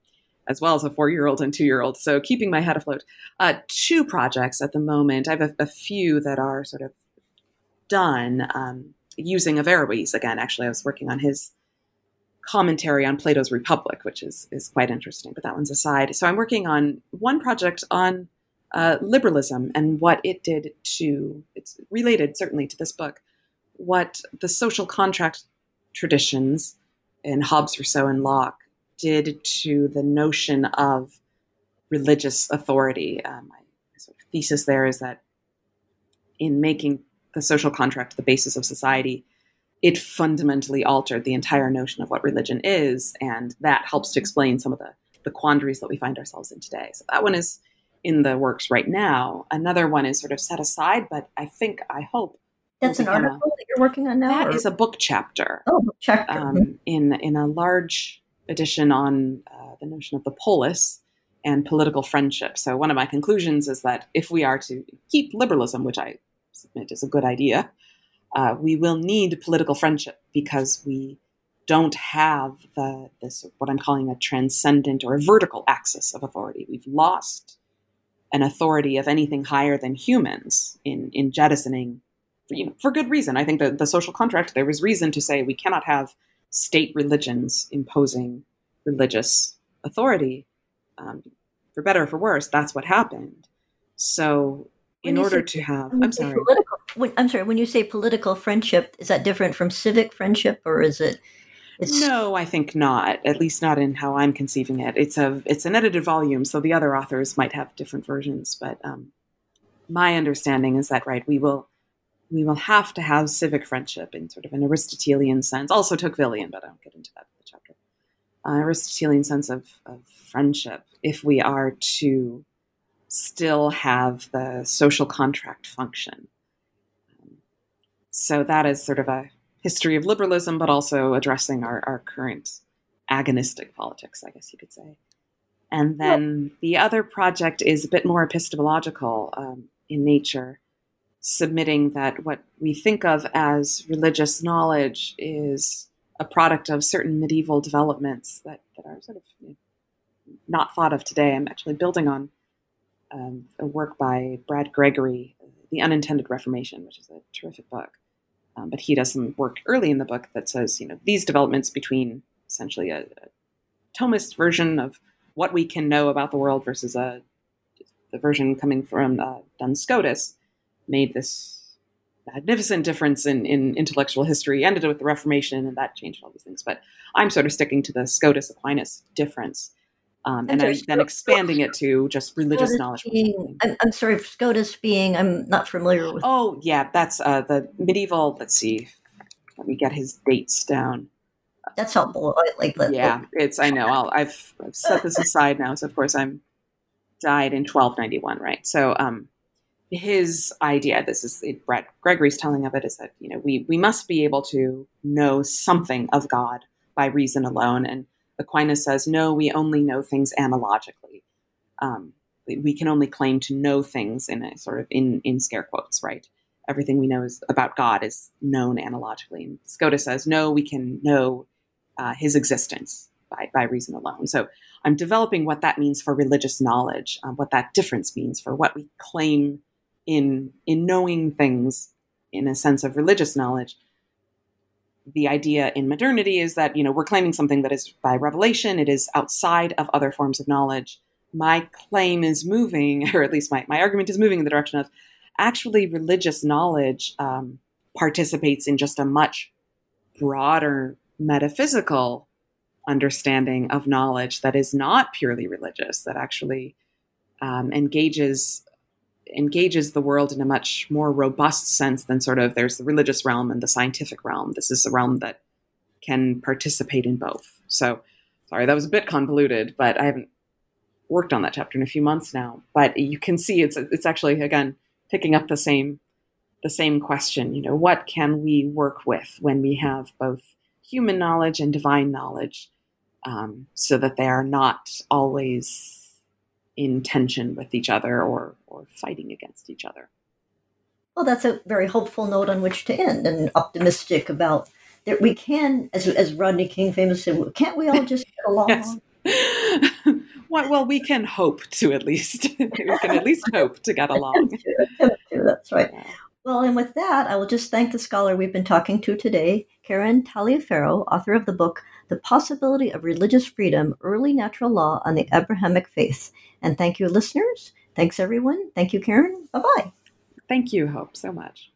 as well as a four year old and two year old. So keeping my head afloat. Uh, two projects at the moment. I have a, a few that are sort of done um, using Averroes again. Actually, I was working on his commentary on Plato's Republic, which is is quite interesting. But that one's aside. So I'm working on one project on uh, liberalism and what it did to. It's related certainly to this book. What the social contract traditions in Hobbes, Rousseau, and Locke did to the notion of religious authority. Um, my sort of thesis there is that in making the social contract the basis of society, it fundamentally altered the entire notion of what religion is, and that helps to explain some of the, the quandaries that we find ourselves in today. So that one is in the works right now. Another one is sort of set aside, but I think, I hope, that's an article a, that you're working on now. That or? is a book chapter. Oh, book chapter um, in in a large edition on uh, the notion of the polis and political friendship. So one of my conclusions is that if we are to keep liberalism, which I submit is a good idea, uh, we will need political friendship because we don't have the this what I'm calling a transcendent or a vertical axis of authority. We've lost an authority of anything higher than humans in in jettisoning you know, for good reason. I think the social contract, there was reason to say we cannot have state religions imposing religious authority. Um, for better or for worse, that's what happened. So, in order say, to have, I'm sorry. Political, when, I'm sorry. When you say political friendship, is that different from civic friendship, or is it? No, I think not. At least not in how I'm conceiving it. It's a it's an edited volume, so the other authors might have different versions. But um, my understanding is that right, we will we will have to have civic friendship in sort of an Aristotelian sense, also Tocquevillian, but I won't get into that in the chapter. Uh, Aristotelian sense of, of friendship if we are to still have the social contract function. So that is sort of a history of liberalism, but also addressing our, our current agonistic politics, I guess you could say. And then the other project is a bit more epistemological um, in nature submitting that what we think of as religious knowledge is a product of certain medieval developments that, that are sort of not thought of today. I'm actually building on um, a work by Brad Gregory, The Unintended Reformation, which is a terrific book. Um, but he does some work early in the book that says, you know, these developments between essentially a, a Thomist version of what we can know about the world versus a the version coming from uh, Duns Scotus made this magnificent difference in, in intellectual history, ended with the Reformation, and that changed all these things. But I'm sort of sticking to the Scotus Aquinas difference. Um, and I, then expanding it to just religious Scotus knowledge. Being, I'm, I'm, sorry, Scotus being, I'm not familiar with. Oh, yeah, that's uh, the medieval, let's see, let me get his dates down. That's helpful. Like, like yeah, it's, I know, i have I've set this aside now. So, of course, I'm died in 1291, right? So, um, his idea, this is Brad Gregory's telling of it, is that you know we we must be able to know something of God by reason alone. And Aquinas says, no, we only know things analogically. Um, we can only claim to know things in a sort of in in scare quotes, right? Everything we know is about God is known analogically. And Scotus says, no, we can know uh, his existence by, by reason alone. So I'm developing what that means for religious knowledge, um, what that difference means for what we claim in in knowing things in a sense of religious knowledge. The idea in modernity is that you know we're claiming something that is by revelation, it is outside of other forms of knowledge. My claim is moving, or at least my, my argument is moving in the direction of actually religious knowledge um, participates in just a much broader metaphysical understanding of knowledge that is not purely religious, that actually um, engages engages the world in a much more robust sense than sort of there's the religious realm and the scientific realm. This is a realm that can participate in both. So, sorry, that was a bit convoluted, but I haven't worked on that chapter in a few months now. But you can see it's it's actually again picking up the same the same question. You know, what can we work with when we have both human knowledge and divine knowledge um, so that they are not always in tension with each other or, or fighting against each other. Well, that's a very hopeful note on which to end and optimistic about that we can, as, as Rodney King famously said, can't we all just get along? well, well, we can hope to at least. we can at least hope to get along. That's right. Well, and with that, I will just thank the scholar we've been talking to today, Karen Taliaferro, author of the book The Possibility of Religious Freedom Early Natural Law on the Abrahamic Faith. And thank you, listeners. Thanks, everyone. Thank you, Karen. Bye bye. Thank you, Hope, so much.